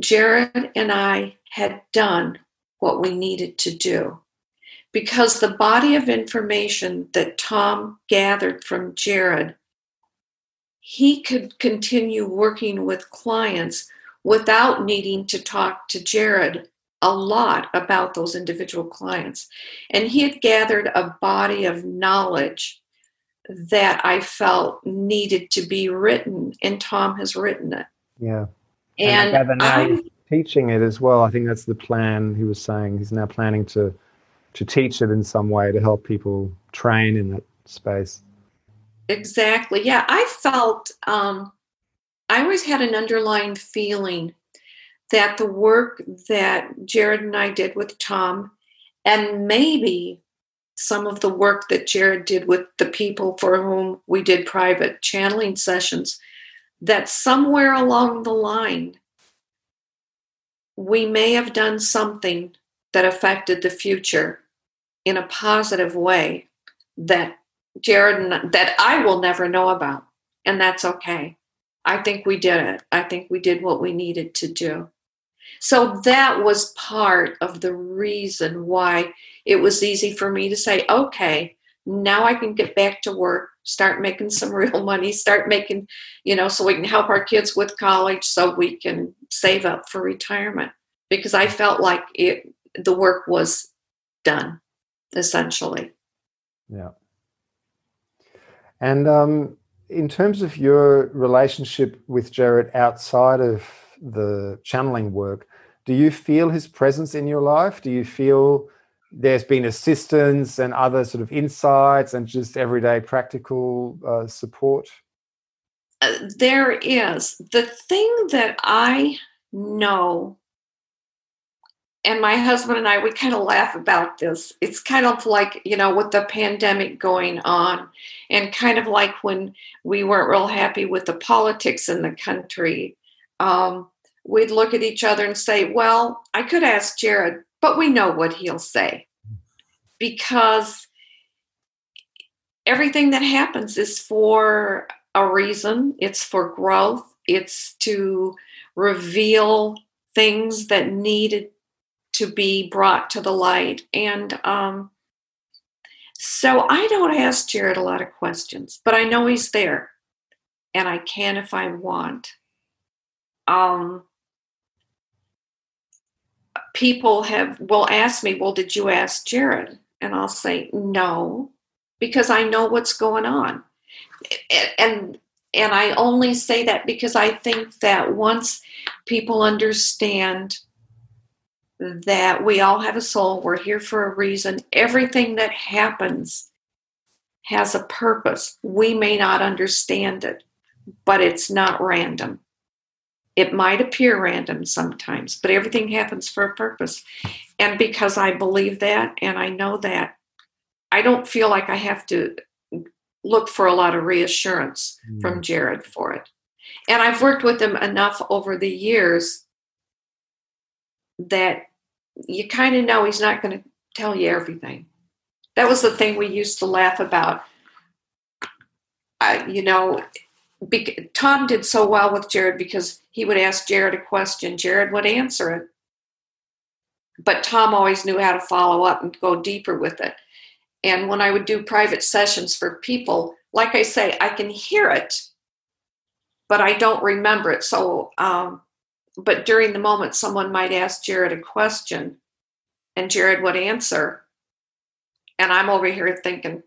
Jared and I had done what we needed to do because the body of information that Tom gathered from Jared, he could continue working with clients without needing to talk to Jared a lot about those individual clients. And he had gathered a body of knowledge that I felt needed to be written, and Tom has written it. Yeah. And, and I'm- teaching it as well. I think that's the plan. He was saying he's now planning to to teach it in some way to help people train in that space. Exactly. Yeah, I felt um, I always had an underlying feeling that the work that Jared and I did with Tom, and maybe some of the work that Jared did with the people for whom we did private channeling sessions, that somewhere along the line, we may have done something that affected the future in a positive way that Jared and that I will never know about. And that's okay. I think we did it. I think we did what we needed to do. So that was part of the reason why it was easy for me to say, okay, now I can get back to work, start making some [laughs] real money, start making, you know, so we can help our kids with college, so we can save up for retirement. Because I felt like it, the work was done, essentially. Yeah. And um, in terms of your relationship with Jared outside of the channeling work, do you feel his presence in your life? Do you feel there's been assistance and other sort of insights and just everyday practical uh, support? Uh, there is. The thing that I know, and my husband and I, we kind of laugh about this. It's kind of like, you know, with the pandemic going on, and kind of like when we weren't real happy with the politics in the country. Um, we'd look at each other and say, Well, I could ask Jared, but we know what he'll say. Because everything that happens is for a reason, it's for growth, it's to reveal things that needed to be brought to the light. And um, so I don't ask Jared a lot of questions, but I know he's there and I can if I want. Um, people have will ask me, "Well, did you ask Jared?" And I'll say, "No," because I know what's going on. And and I only say that because I think that once people understand that we all have a soul, we're here for a reason, everything that happens has a purpose. We may not understand it, but it's not random. It might appear random sometimes, but everything happens for a purpose. And because I believe that and I know that, I don't feel like I have to look for a lot of reassurance mm. from Jared for it. And I've worked with him enough over the years that you kind of know he's not going to tell you everything. That was the thing we used to laugh about. I, you know, be, Tom did so well with Jared because he would ask Jared a question, Jared would answer it. But Tom always knew how to follow up and go deeper with it. And when I would do private sessions for people, like I say, I can hear it, but I don't remember it. So, um, but during the moment, someone might ask Jared a question and Jared would answer. And I'm over here thinking,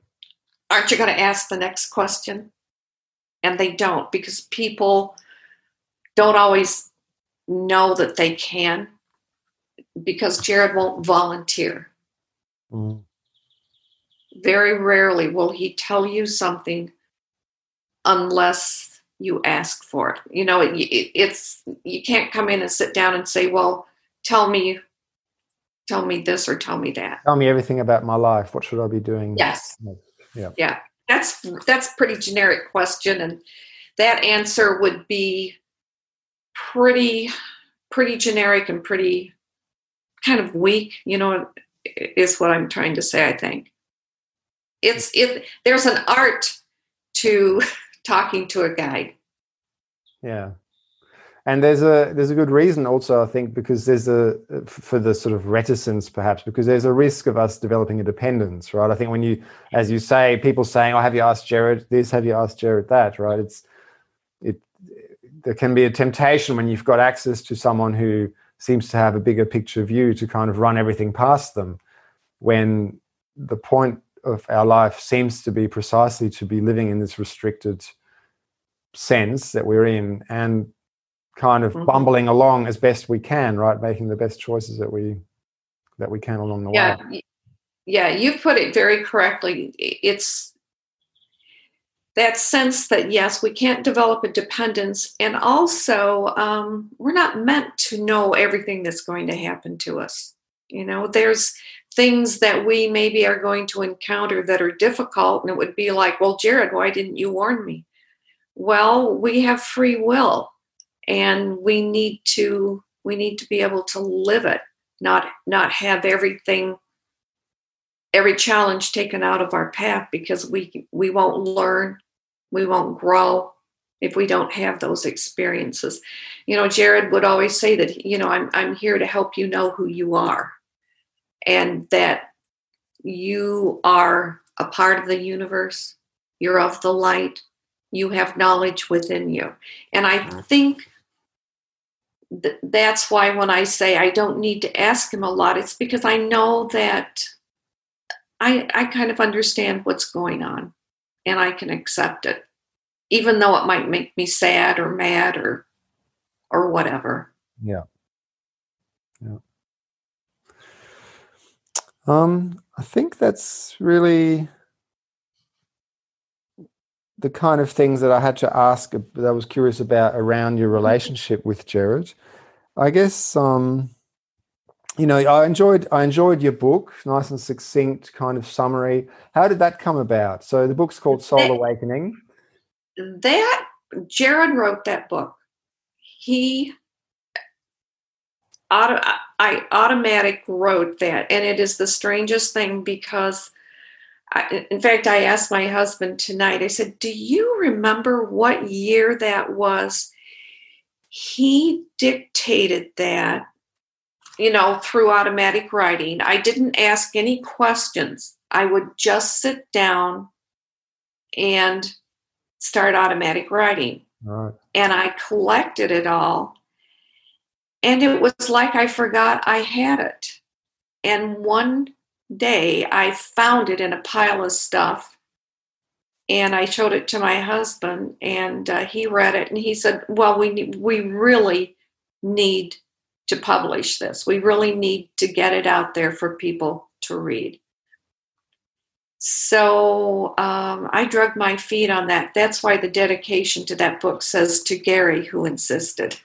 aren't you going to ask the next question? And they don't because people don't always know that they can because Jared won't volunteer. Mm. Very rarely will he tell you something unless you ask for it. You know, it, it, it's you can't come in and sit down and say, "Well, tell me, tell me this or tell me that." Tell me everything about my life. What should I be doing? Yes. Yeah. Yeah that's that's pretty generic question and that answer would be pretty pretty generic and pretty kind of weak you know is what i'm trying to say i think. It's it there's an art to [laughs] talking to a guide. Yeah and there's a there's a good reason also i think because there's a for the sort of reticence perhaps because there's a risk of us developing a dependence right? I think when you as you say people saying oh have you asked jared this? Have you asked jared that? Right? It's it there can be a temptation when you've got access to someone who seems to have a bigger picture view to kind of run everything past them when the point of our life seems to be precisely to be living in this restricted sense that we're in. And kind of mm-hmm. bumbling along as best we can right? Making the best choices that we that we can along the yeah. way. yeah you've put it very correctly. It's that sense that yes we can't develop a dependence and also um, we're not meant to know everything that's going to happen to us. You know there's things that we maybe are going to encounter that are difficult and it would be like well jared why didn't you warn me? Well we have free will and we need to we need to be able to live it not not have everything every challenge taken out of our path because we we won't learn we won't grow if we don't have those experiences you know jared would always say that you know i'm i'm here to help you know who you are and that you are a part of the universe you're of the light you have knowledge within you and i mm-hmm. think th- that's why when i say i don't need to ask him a lot it's because i know that i i kind of understand what's going on and i can accept it even though it might make me sad or mad or or whatever. Yeah. Yeah. Um i think that's really the kind of things that I had to ask that I was curious about around your relationship with Jared. I guess um, you know I enjoyed I enjoyed your book, nice and succinct kind of summary. How did that come about? So the book's called Soul that, Awakening. That Jared wrote that book. He auto, I automatic wrote that, and it is the strangest thing because I, in fact, I asked my husband tonight, I said, Do you remember what year that was? He dictated that, you know, through automatic writing. I didn't ask any questions. I would just sit down and start automatic writing. Right. And I collected it all. And it was like I forgot I had it. And one day I found it in a pile of stuff and I showed it to my husband and uh, he read it and he said, "Well, we we really need to publish this. We really need to get it out there for people to read." So um, I drug my feet on that. That's why the dedication to that book says to Gary, who insisted,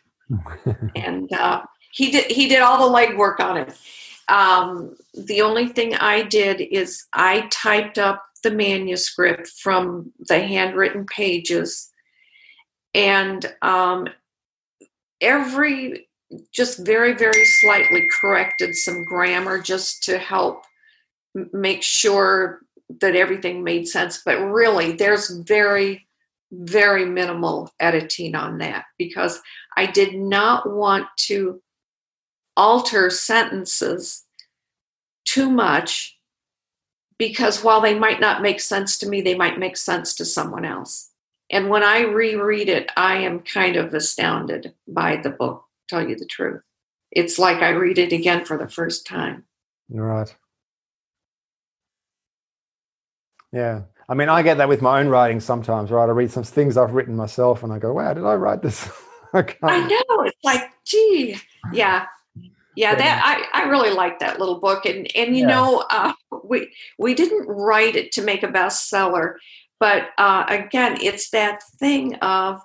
[laughs] and uh, he did he did all the legwork on it. Um, the only thing I did is I typed up the manuscript from the handwritten pages. And um, every just very very slightly corrected some grammar just to help make sure that everything made sense. But really there's very very minimal editing on that because i did not want to alter sentences too much because while they might not make sense to me, they might make sense to someone else. And when I reread it, I am kind of astounded by the book, tell you the truth. It's like I read it again for the first time. Right. Yeah. I mean, I get that with my own writing sometimes, right? I read some things I've written myself and I go, wow, did I write this? [laughs] I, I know. It's like, gee, yeah yeah that I, I really like that little book and and you yeah. know uh, we we didn't write it to make a bestseller but uh, again it's that thing of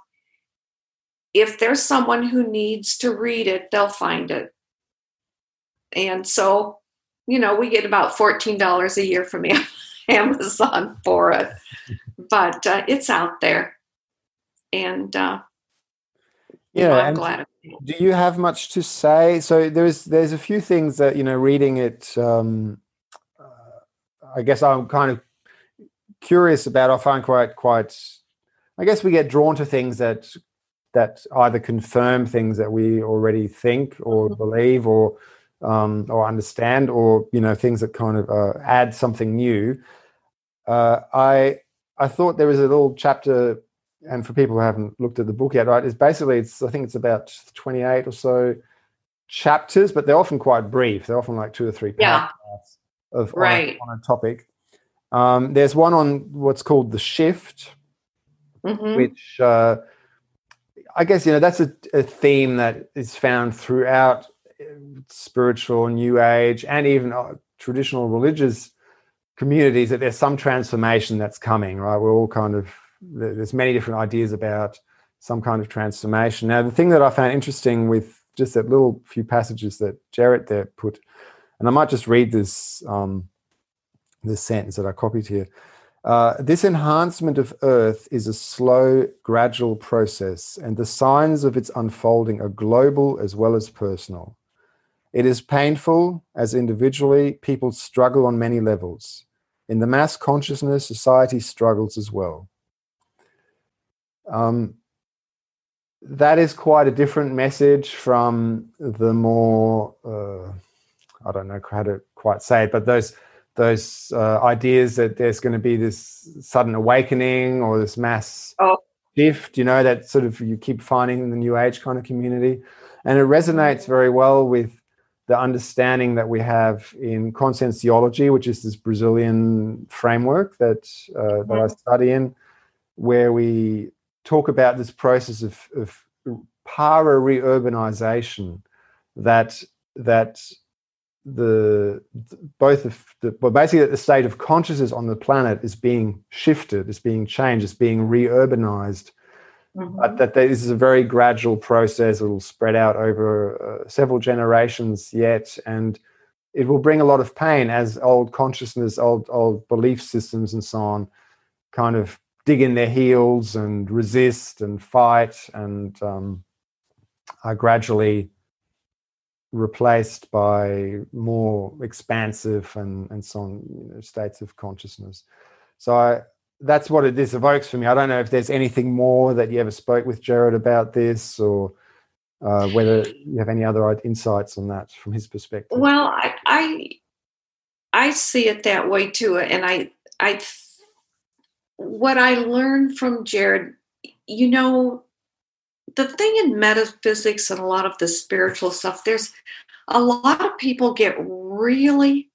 if there's someone who needs to read it they'll find it. And so you know we get about $14 a year from [laughs] amazon for it but uh, it's out there. And uh, yeah i'm glad do you have much to say? So there's there's a few things that you know reading it um uh, i guess i'm kind of curious about i find quite quite i guess we get drawn to things that that either confirm things that we already think or mm-hmm. believe or um, or understand or you know things that kind of uh, add something new. Uh, i i thought there was a little chapter and for people who haven't looked at the book yet, right, is basically it's I think it's about 28 or so chapters, but they're often quite brief. They're often like two or three Yeah. paragraphs of on a- Right. on, a, topic. Um, there's one on what's called the shift, Mhm. which uh, I guess you know that's a, a theme that is found throughout uh, spiritual New Age and even uh, traditional religious communities that there's some transformation that's coming. Right, we're all kind of there's many different ideas about some kind of transformation. Now, the thing that I found interesting with just that little few passages that Jared there put, and I might just read this um, this sentence that I copied here. Uh, this enhancement of Earth is a slow, gradual process, and the signs of its unfolding are global as well as personal. It is painful, as individually, people struggle on many levels. In the mass consciousness, society struggles as well. Um, that is quite a different message from the more, uh, I don't know how to quite say it, but those those uh, ideas that there's going to be this sudden awakening or this mass Oh. shift, you know, that sort of you keep finding in the New Age kind of community. And it resonates very well with the understanding that we have in conscientiology, which is this Brazilian framework that, uh, that I study in, where we talk about this process of, of para reurbanization that that the both of the well basically that the state of consciousness on the planet is being shifted, is being changed, is being reurbanized. Mhm. But that this is a very gradual process. It will spread out over uh, several generations yet, and it will bring a lot of pain as old consciousness, old old belief systems, and so on, kind of dig in their heels and resist and fight, and um, are gradually replaced by more expansive and and so on you know, states of consciousness. So I, that's what it this evokes for me. I don't know if there's anything more that you ever spoke with Jared about this, or uh, whether you have any other insights on that from his perspective. Well, I, I I see it that way too, and I I what I learned from Jared, you know, the thing in metaphysics and a lot of the spiritual stuff, there's a lot of people get really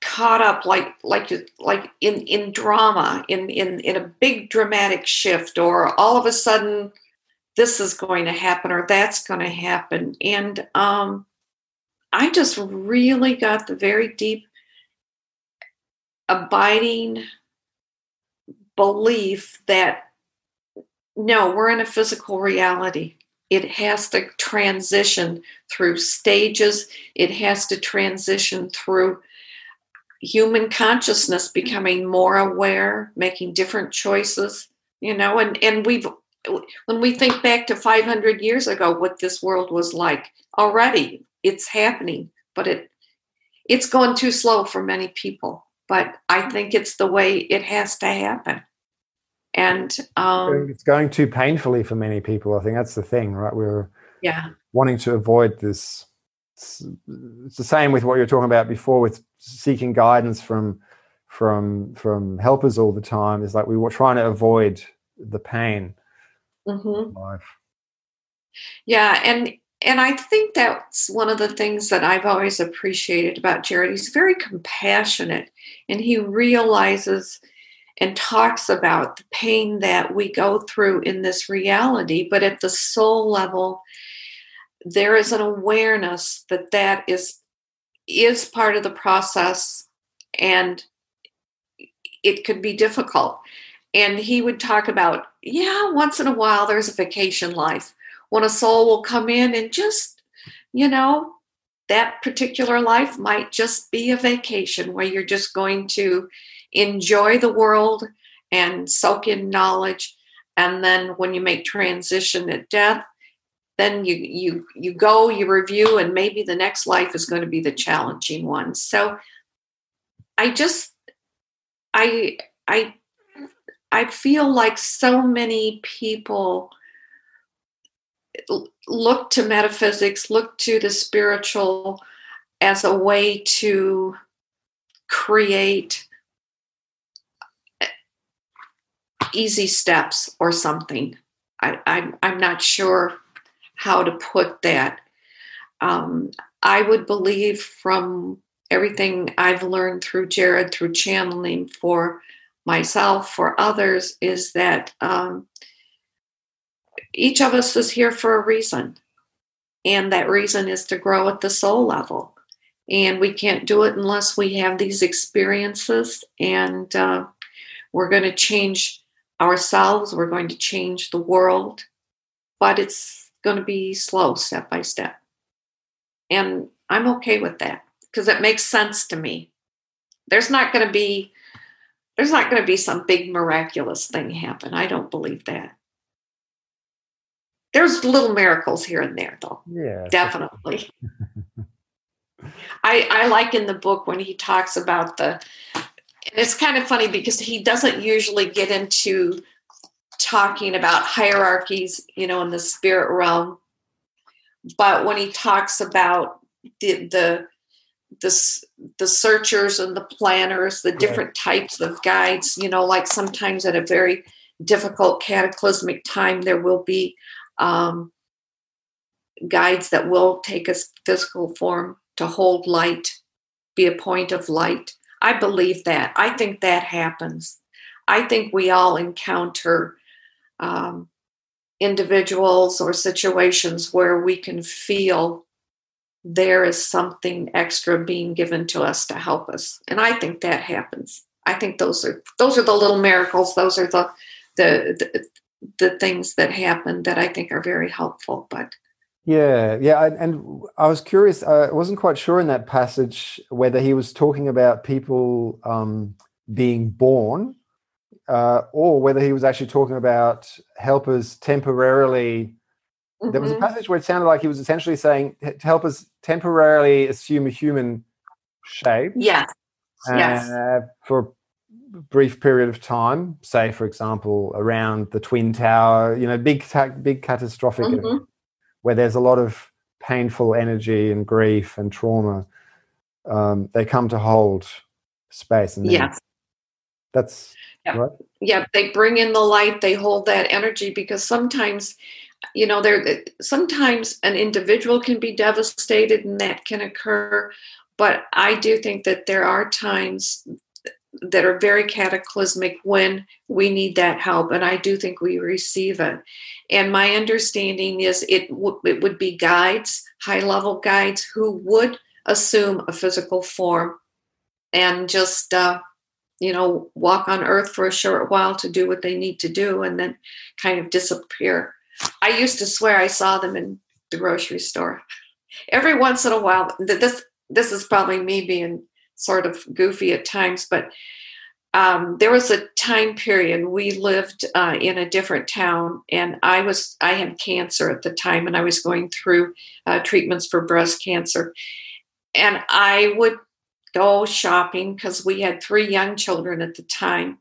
caught up like like like in in drama in in in a big dramatic shift or all of a sudden this is going to happen or that's going to happen. And um i just really got the very deep abiding belief that no we're in a physical reality. It has to transition through stages. It has to transition through human consciousness becoming more aware making different choices you know and and we've when we think back to 500 years ago what this world was like already it's happening but it it's going too slow for many people. But i think it's the way it has to happen and um it's going too painfully for many people. I think that's the thing, right? We're yeah wanting to avoid this. It's the same with what you were talking about before with seeking guidance from from from helpers all the time. Is like we were trying to avoid the pain mhm. in life. Yeah, and and I think that's one of the things that I've always appreciated about Jared. He's very compassionate and he realizes and talks about the pain that we go through in this reality, but at the soul level there is an awareness that that is is part of the process and it could be difficult. And he would talk about, yeah, once in a while there's a vacation life when a soul will come in and just, you know, that particular life might just be a vacation where you're just going to enjoy the world and soak in knowledge. And then when you make transition at death, then you you you go, you review, and maybe the next life is going to be the challenging one. So I just I I I feel like so many people look to metaphysics, look to the spiritual as a way to create easy steps or something. I, I'm, I'm not sure how to put that. Um, I would believe from everything I've learned through Jared, through channeling for myself, for others, is that um, each of us is here for a reason. And that reason is to grow at the soul level. And we can't do it unless we have these experiences. And uh, we're going to change ourselves, we're going to change the world. But it's going to be slow, step by step. And I'm okay with that because it makes sense to me. There's not going to be there's not going to be some big miraculous thing happen. I don't believe that. There's little miracles here and there though. Yeah. Definitely. [laughs] I I like in the book when he talks about the it's kind of funny because he doesn't usually get into talking about hierarchies, you know, in the spirit realm. But when he talks about the the the, the searchers and the planners, the different types of guides, you know, like sometimes at a very difficult cataclysmic time, there will be um, guides that will take a physical form to hold light, be a point of light. I believe that. I think that happens. I think we all encounter um, individuals or situations where we can feel there is something extra being given to us to help us and i think that happens i think those are those are the little miracles those are the the the, the things that happen that i think are very helpful but yeah yeah and i was curious i wasn't quite sure in that passage whether he was talking about people um, being born uh, or whether he was actually talking about helpers temporarily Mm-hmm. There was a mm-hmm. passage where it sounded like he was essentially saying to help us temporarily assume a human shape. Yeah. Uh, yes. For a brief period of time, say, for example, around the Twin Tower, you know, big, big catastrophic, mm-hmm. Where there's a lot of painful energy and grief and trauma. Um, they come to hold space. And yes. That's yeah. right. Yeah. They bring in the light, they hold that energy because sometimes you know there sometimes an individual can be devastated and that can occur but i do think that there are times that are very cataclysmic when we need that help and i do think we receive it and my understanding is it, w- it would be guides high level guides who would assume a physical form and just uh, you know walk on earth for a short while to do what they need to do and then kind of disappear I used to swear I saw them in the grocery store. Every once in a while, this this is probably me being sort of goofy at times, but um, there was a time period we lived uh, in a different town, and I was I had cancer at the time, and I was going through uh, treatments for breast cancer, and I would go shopping because we had three young children at the time,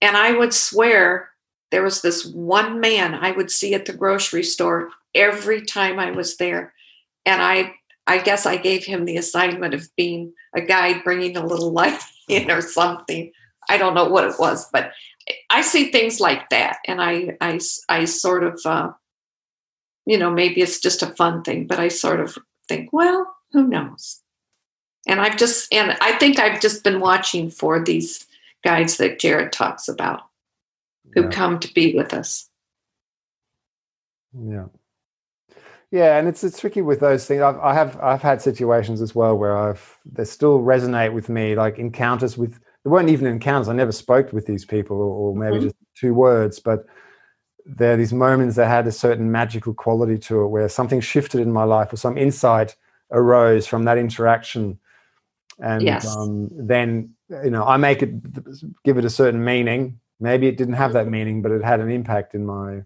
and I would swear there was this one man I would see at the grocery store every time I was there. And I I guess I gave him the assignment of being a guide bringing a little light [laughs] in or something. I don't know what it was, but I see things like that. And I, I, I sort of, uh, you know, maybe it's just a fun thing, but I sort of think, well, who knows? And I've just, and I think I've just been watching for these guides that Jared talks about who yeah. come to be with us. Yeah. Yeah, and it's it's tricky with those things. I've I have I've had situations as well where I've they still resonate with me, like encounters with there weren't even encounters. I never spoke with these people, or, or maybe mm-hmm. just two words, but there are these moments that had a certain magical quality to it, where something shifted in my life, or some insight arose from that interaction, and yes. um, then you know I make it give it a certain meaning, maybe it didn't have that mm-hmm. meaning but it had an impact in my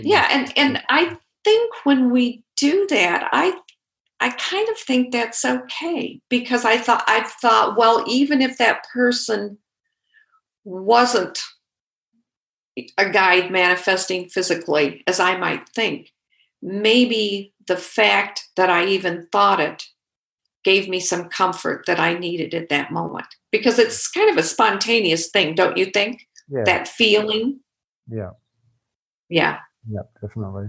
yeah and and i think when we do that i i kind of think that's okay because i thought i thought well even if that person wasn't a guide manifesting physically as i might think maybe the fact that i even thought it gave me some comfort that I needed at that moment because it's kind of a spontaneous thing, don't you think? yeah that feeling. yeah Yeah. yeah definitely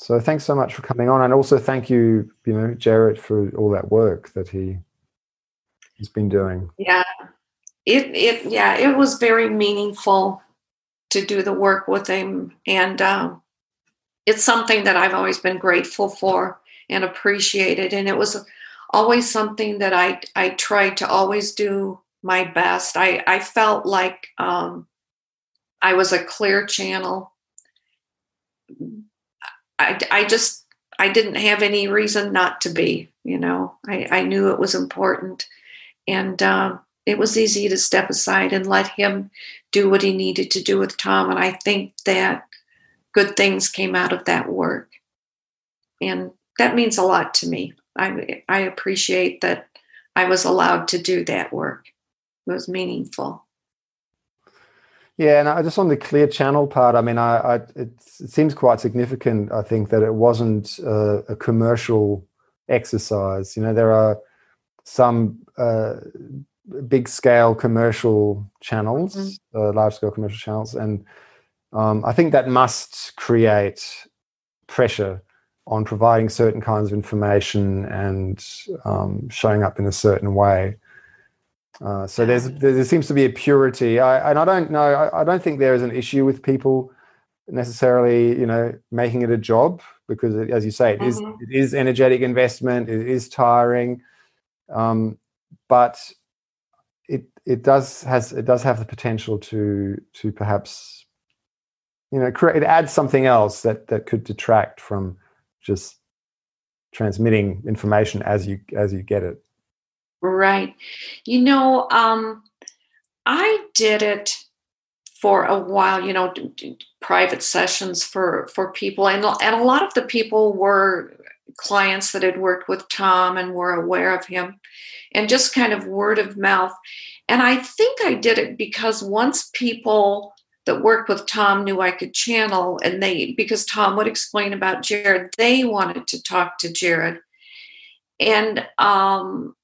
so thanks so much for coming on and also thank you you know jared for all that work that he has been doing Yeah. It it yeah, it was very meaningful to do the work with him and um it's something that I've always been grateful for and appreciated and it was always something that I I tried to always do my best. I I felt like um I was a clear channel. I I just I didn't have any reason not to be, you know. I I knew it was important and um it was easy to step aside and let him do what he needed to do with Tom. And I think that good things came out of that work. And that means a lot to me. I, I appreciate that I was allowed to do that work. It was meaningful. Yeah, and I just on the clear channel part, I mean, I, I it, it seems quite significant. I think that it wasn't uh, a commercial exercise. You know, there are some uh, big scale commercial channels, Mhm. uh, large scale commercial channels, and um, I think that must create pressure on providing certain kinds of information and um, showing up in a certain way. Uh, so there's there, there seems to be a purity, I, and I don't know. I, I don't think there is an issue with people necessarily, you know, making it a job because, it, as you say, it is Mhm. it is energetic investment. It is tiring, um, but it it does has it does have the potential to to perhaps you know create it adds something else that that could detract from just transmitting information as you as you get it. Right. You know, um, I did it for a while, you know, private sessions for for people and and a lot of the people were clients that had worked with Tom and were aware of him and just kind of word of mouth. And I think I did it because once people that worked with Tom knew I could channel and they because Tom would explain about Jared, they wanted to talk to Jared. And um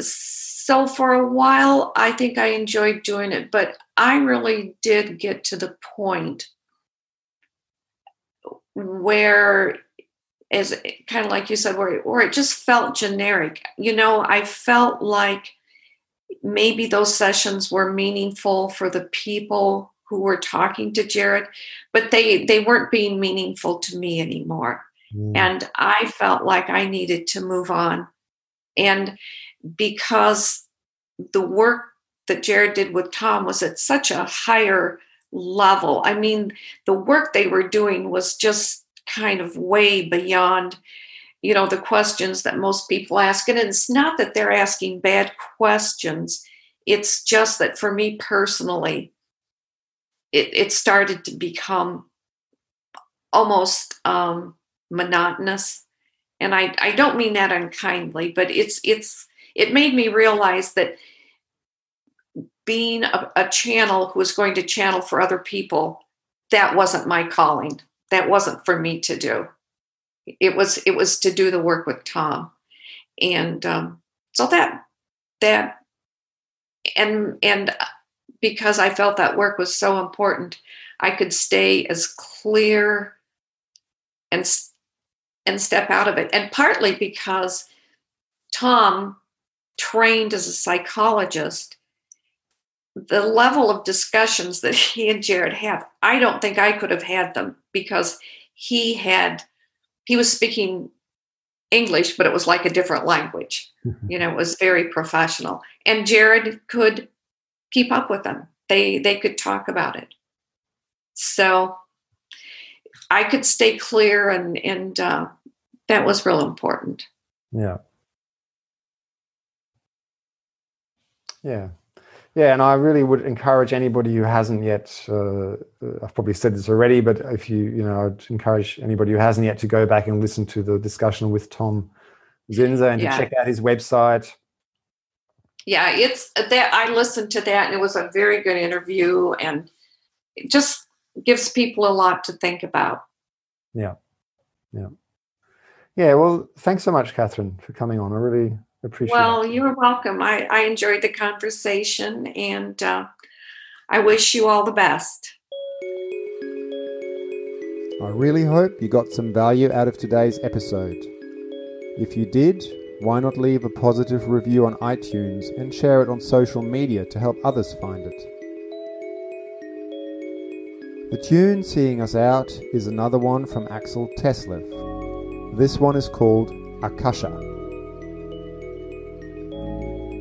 so for a while i think i enjoyed doing it but i really did get to the point where as kind of like you said where, where it just felt generic. You know i felt like maybe those sessions were meaningful for the people who were talking to jared but they they weren't being meaningful to me anymore. Mm. and i felt like i needed to move on. And because the work that Jared did with Tom was at such a higher level. I mean, the work they were doing was just kind of way beyond, you know, the questions that most people ask. And it's not that they're asking bad questions, it's just that for me personally, it, it started to become almost um, monotonous. And I, I don't mean that unkindly, but it's it's it made me realize that being a, a channel who was going to channel for other people that wasn't my calling. That wasn't for me to do. It was it was to do the work with tom. And um, so that that and and because i felt that work was so important i could stay as clear and and step out of it. And partly because tom trained as a psychologist, the level of discussions that he and Jared have, I don't think I could have had them because he had, he was speaking English, but it was like a different language. [laughs] You know, it was very professional. And Jared could keep up with them. They they could talk about it. So I could stay clear and and uh, that was real important. Yeah. Yeah. Yeah, and I really would encourage anybody who hasn't yet. Uh, I've probably said this already, but if you, you know, I'd encourage anybody who hasn't yet to go back and listen to the discussion with Tom Zinser and Yeah. to check out his website. yeah it's that i listened to that and it was a very good interview and it just gives people a lot to think about Yeah, yeah, yeah. well, thanks so much, Catherine, for coming on. I really appreciate well it. you're welcome i, I enjoyed the conversation and uh, I wish you all the best. I really hope you got some value out of today's episode. If you did, why not leave a positive review on iTunes and share it on social media to help others find it? The tune seeing us out is another one from Axel Teslev. This one is called Akasha.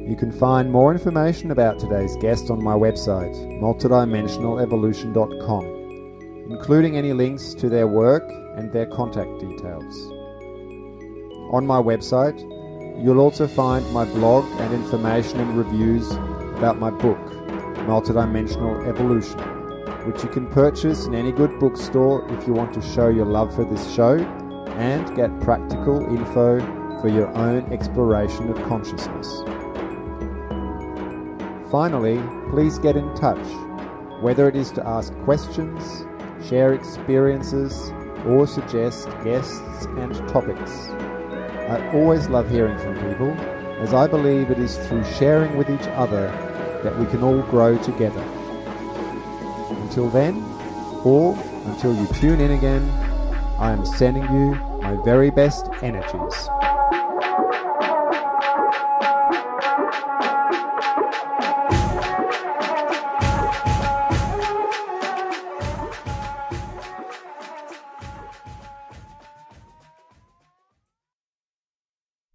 You can find more information about today's guest on my website, multidimensionalevolution.com, including any links to their work and their contact details. On my website, you'll also find my blog and information and reviews about my book, Multidimensional Evolution, which you can purchase in any good bookstore if you want to show your love for this show and get practical info for your own exploration of consciousness. Finally, please get in touch, whether it is to ask questions, share experiences, or suggest guests and topics. I always love hearing from people, as I believe it is through sharing with each other that we can all grow together. Until then, or until you tune in again, I am sending you my very best energies.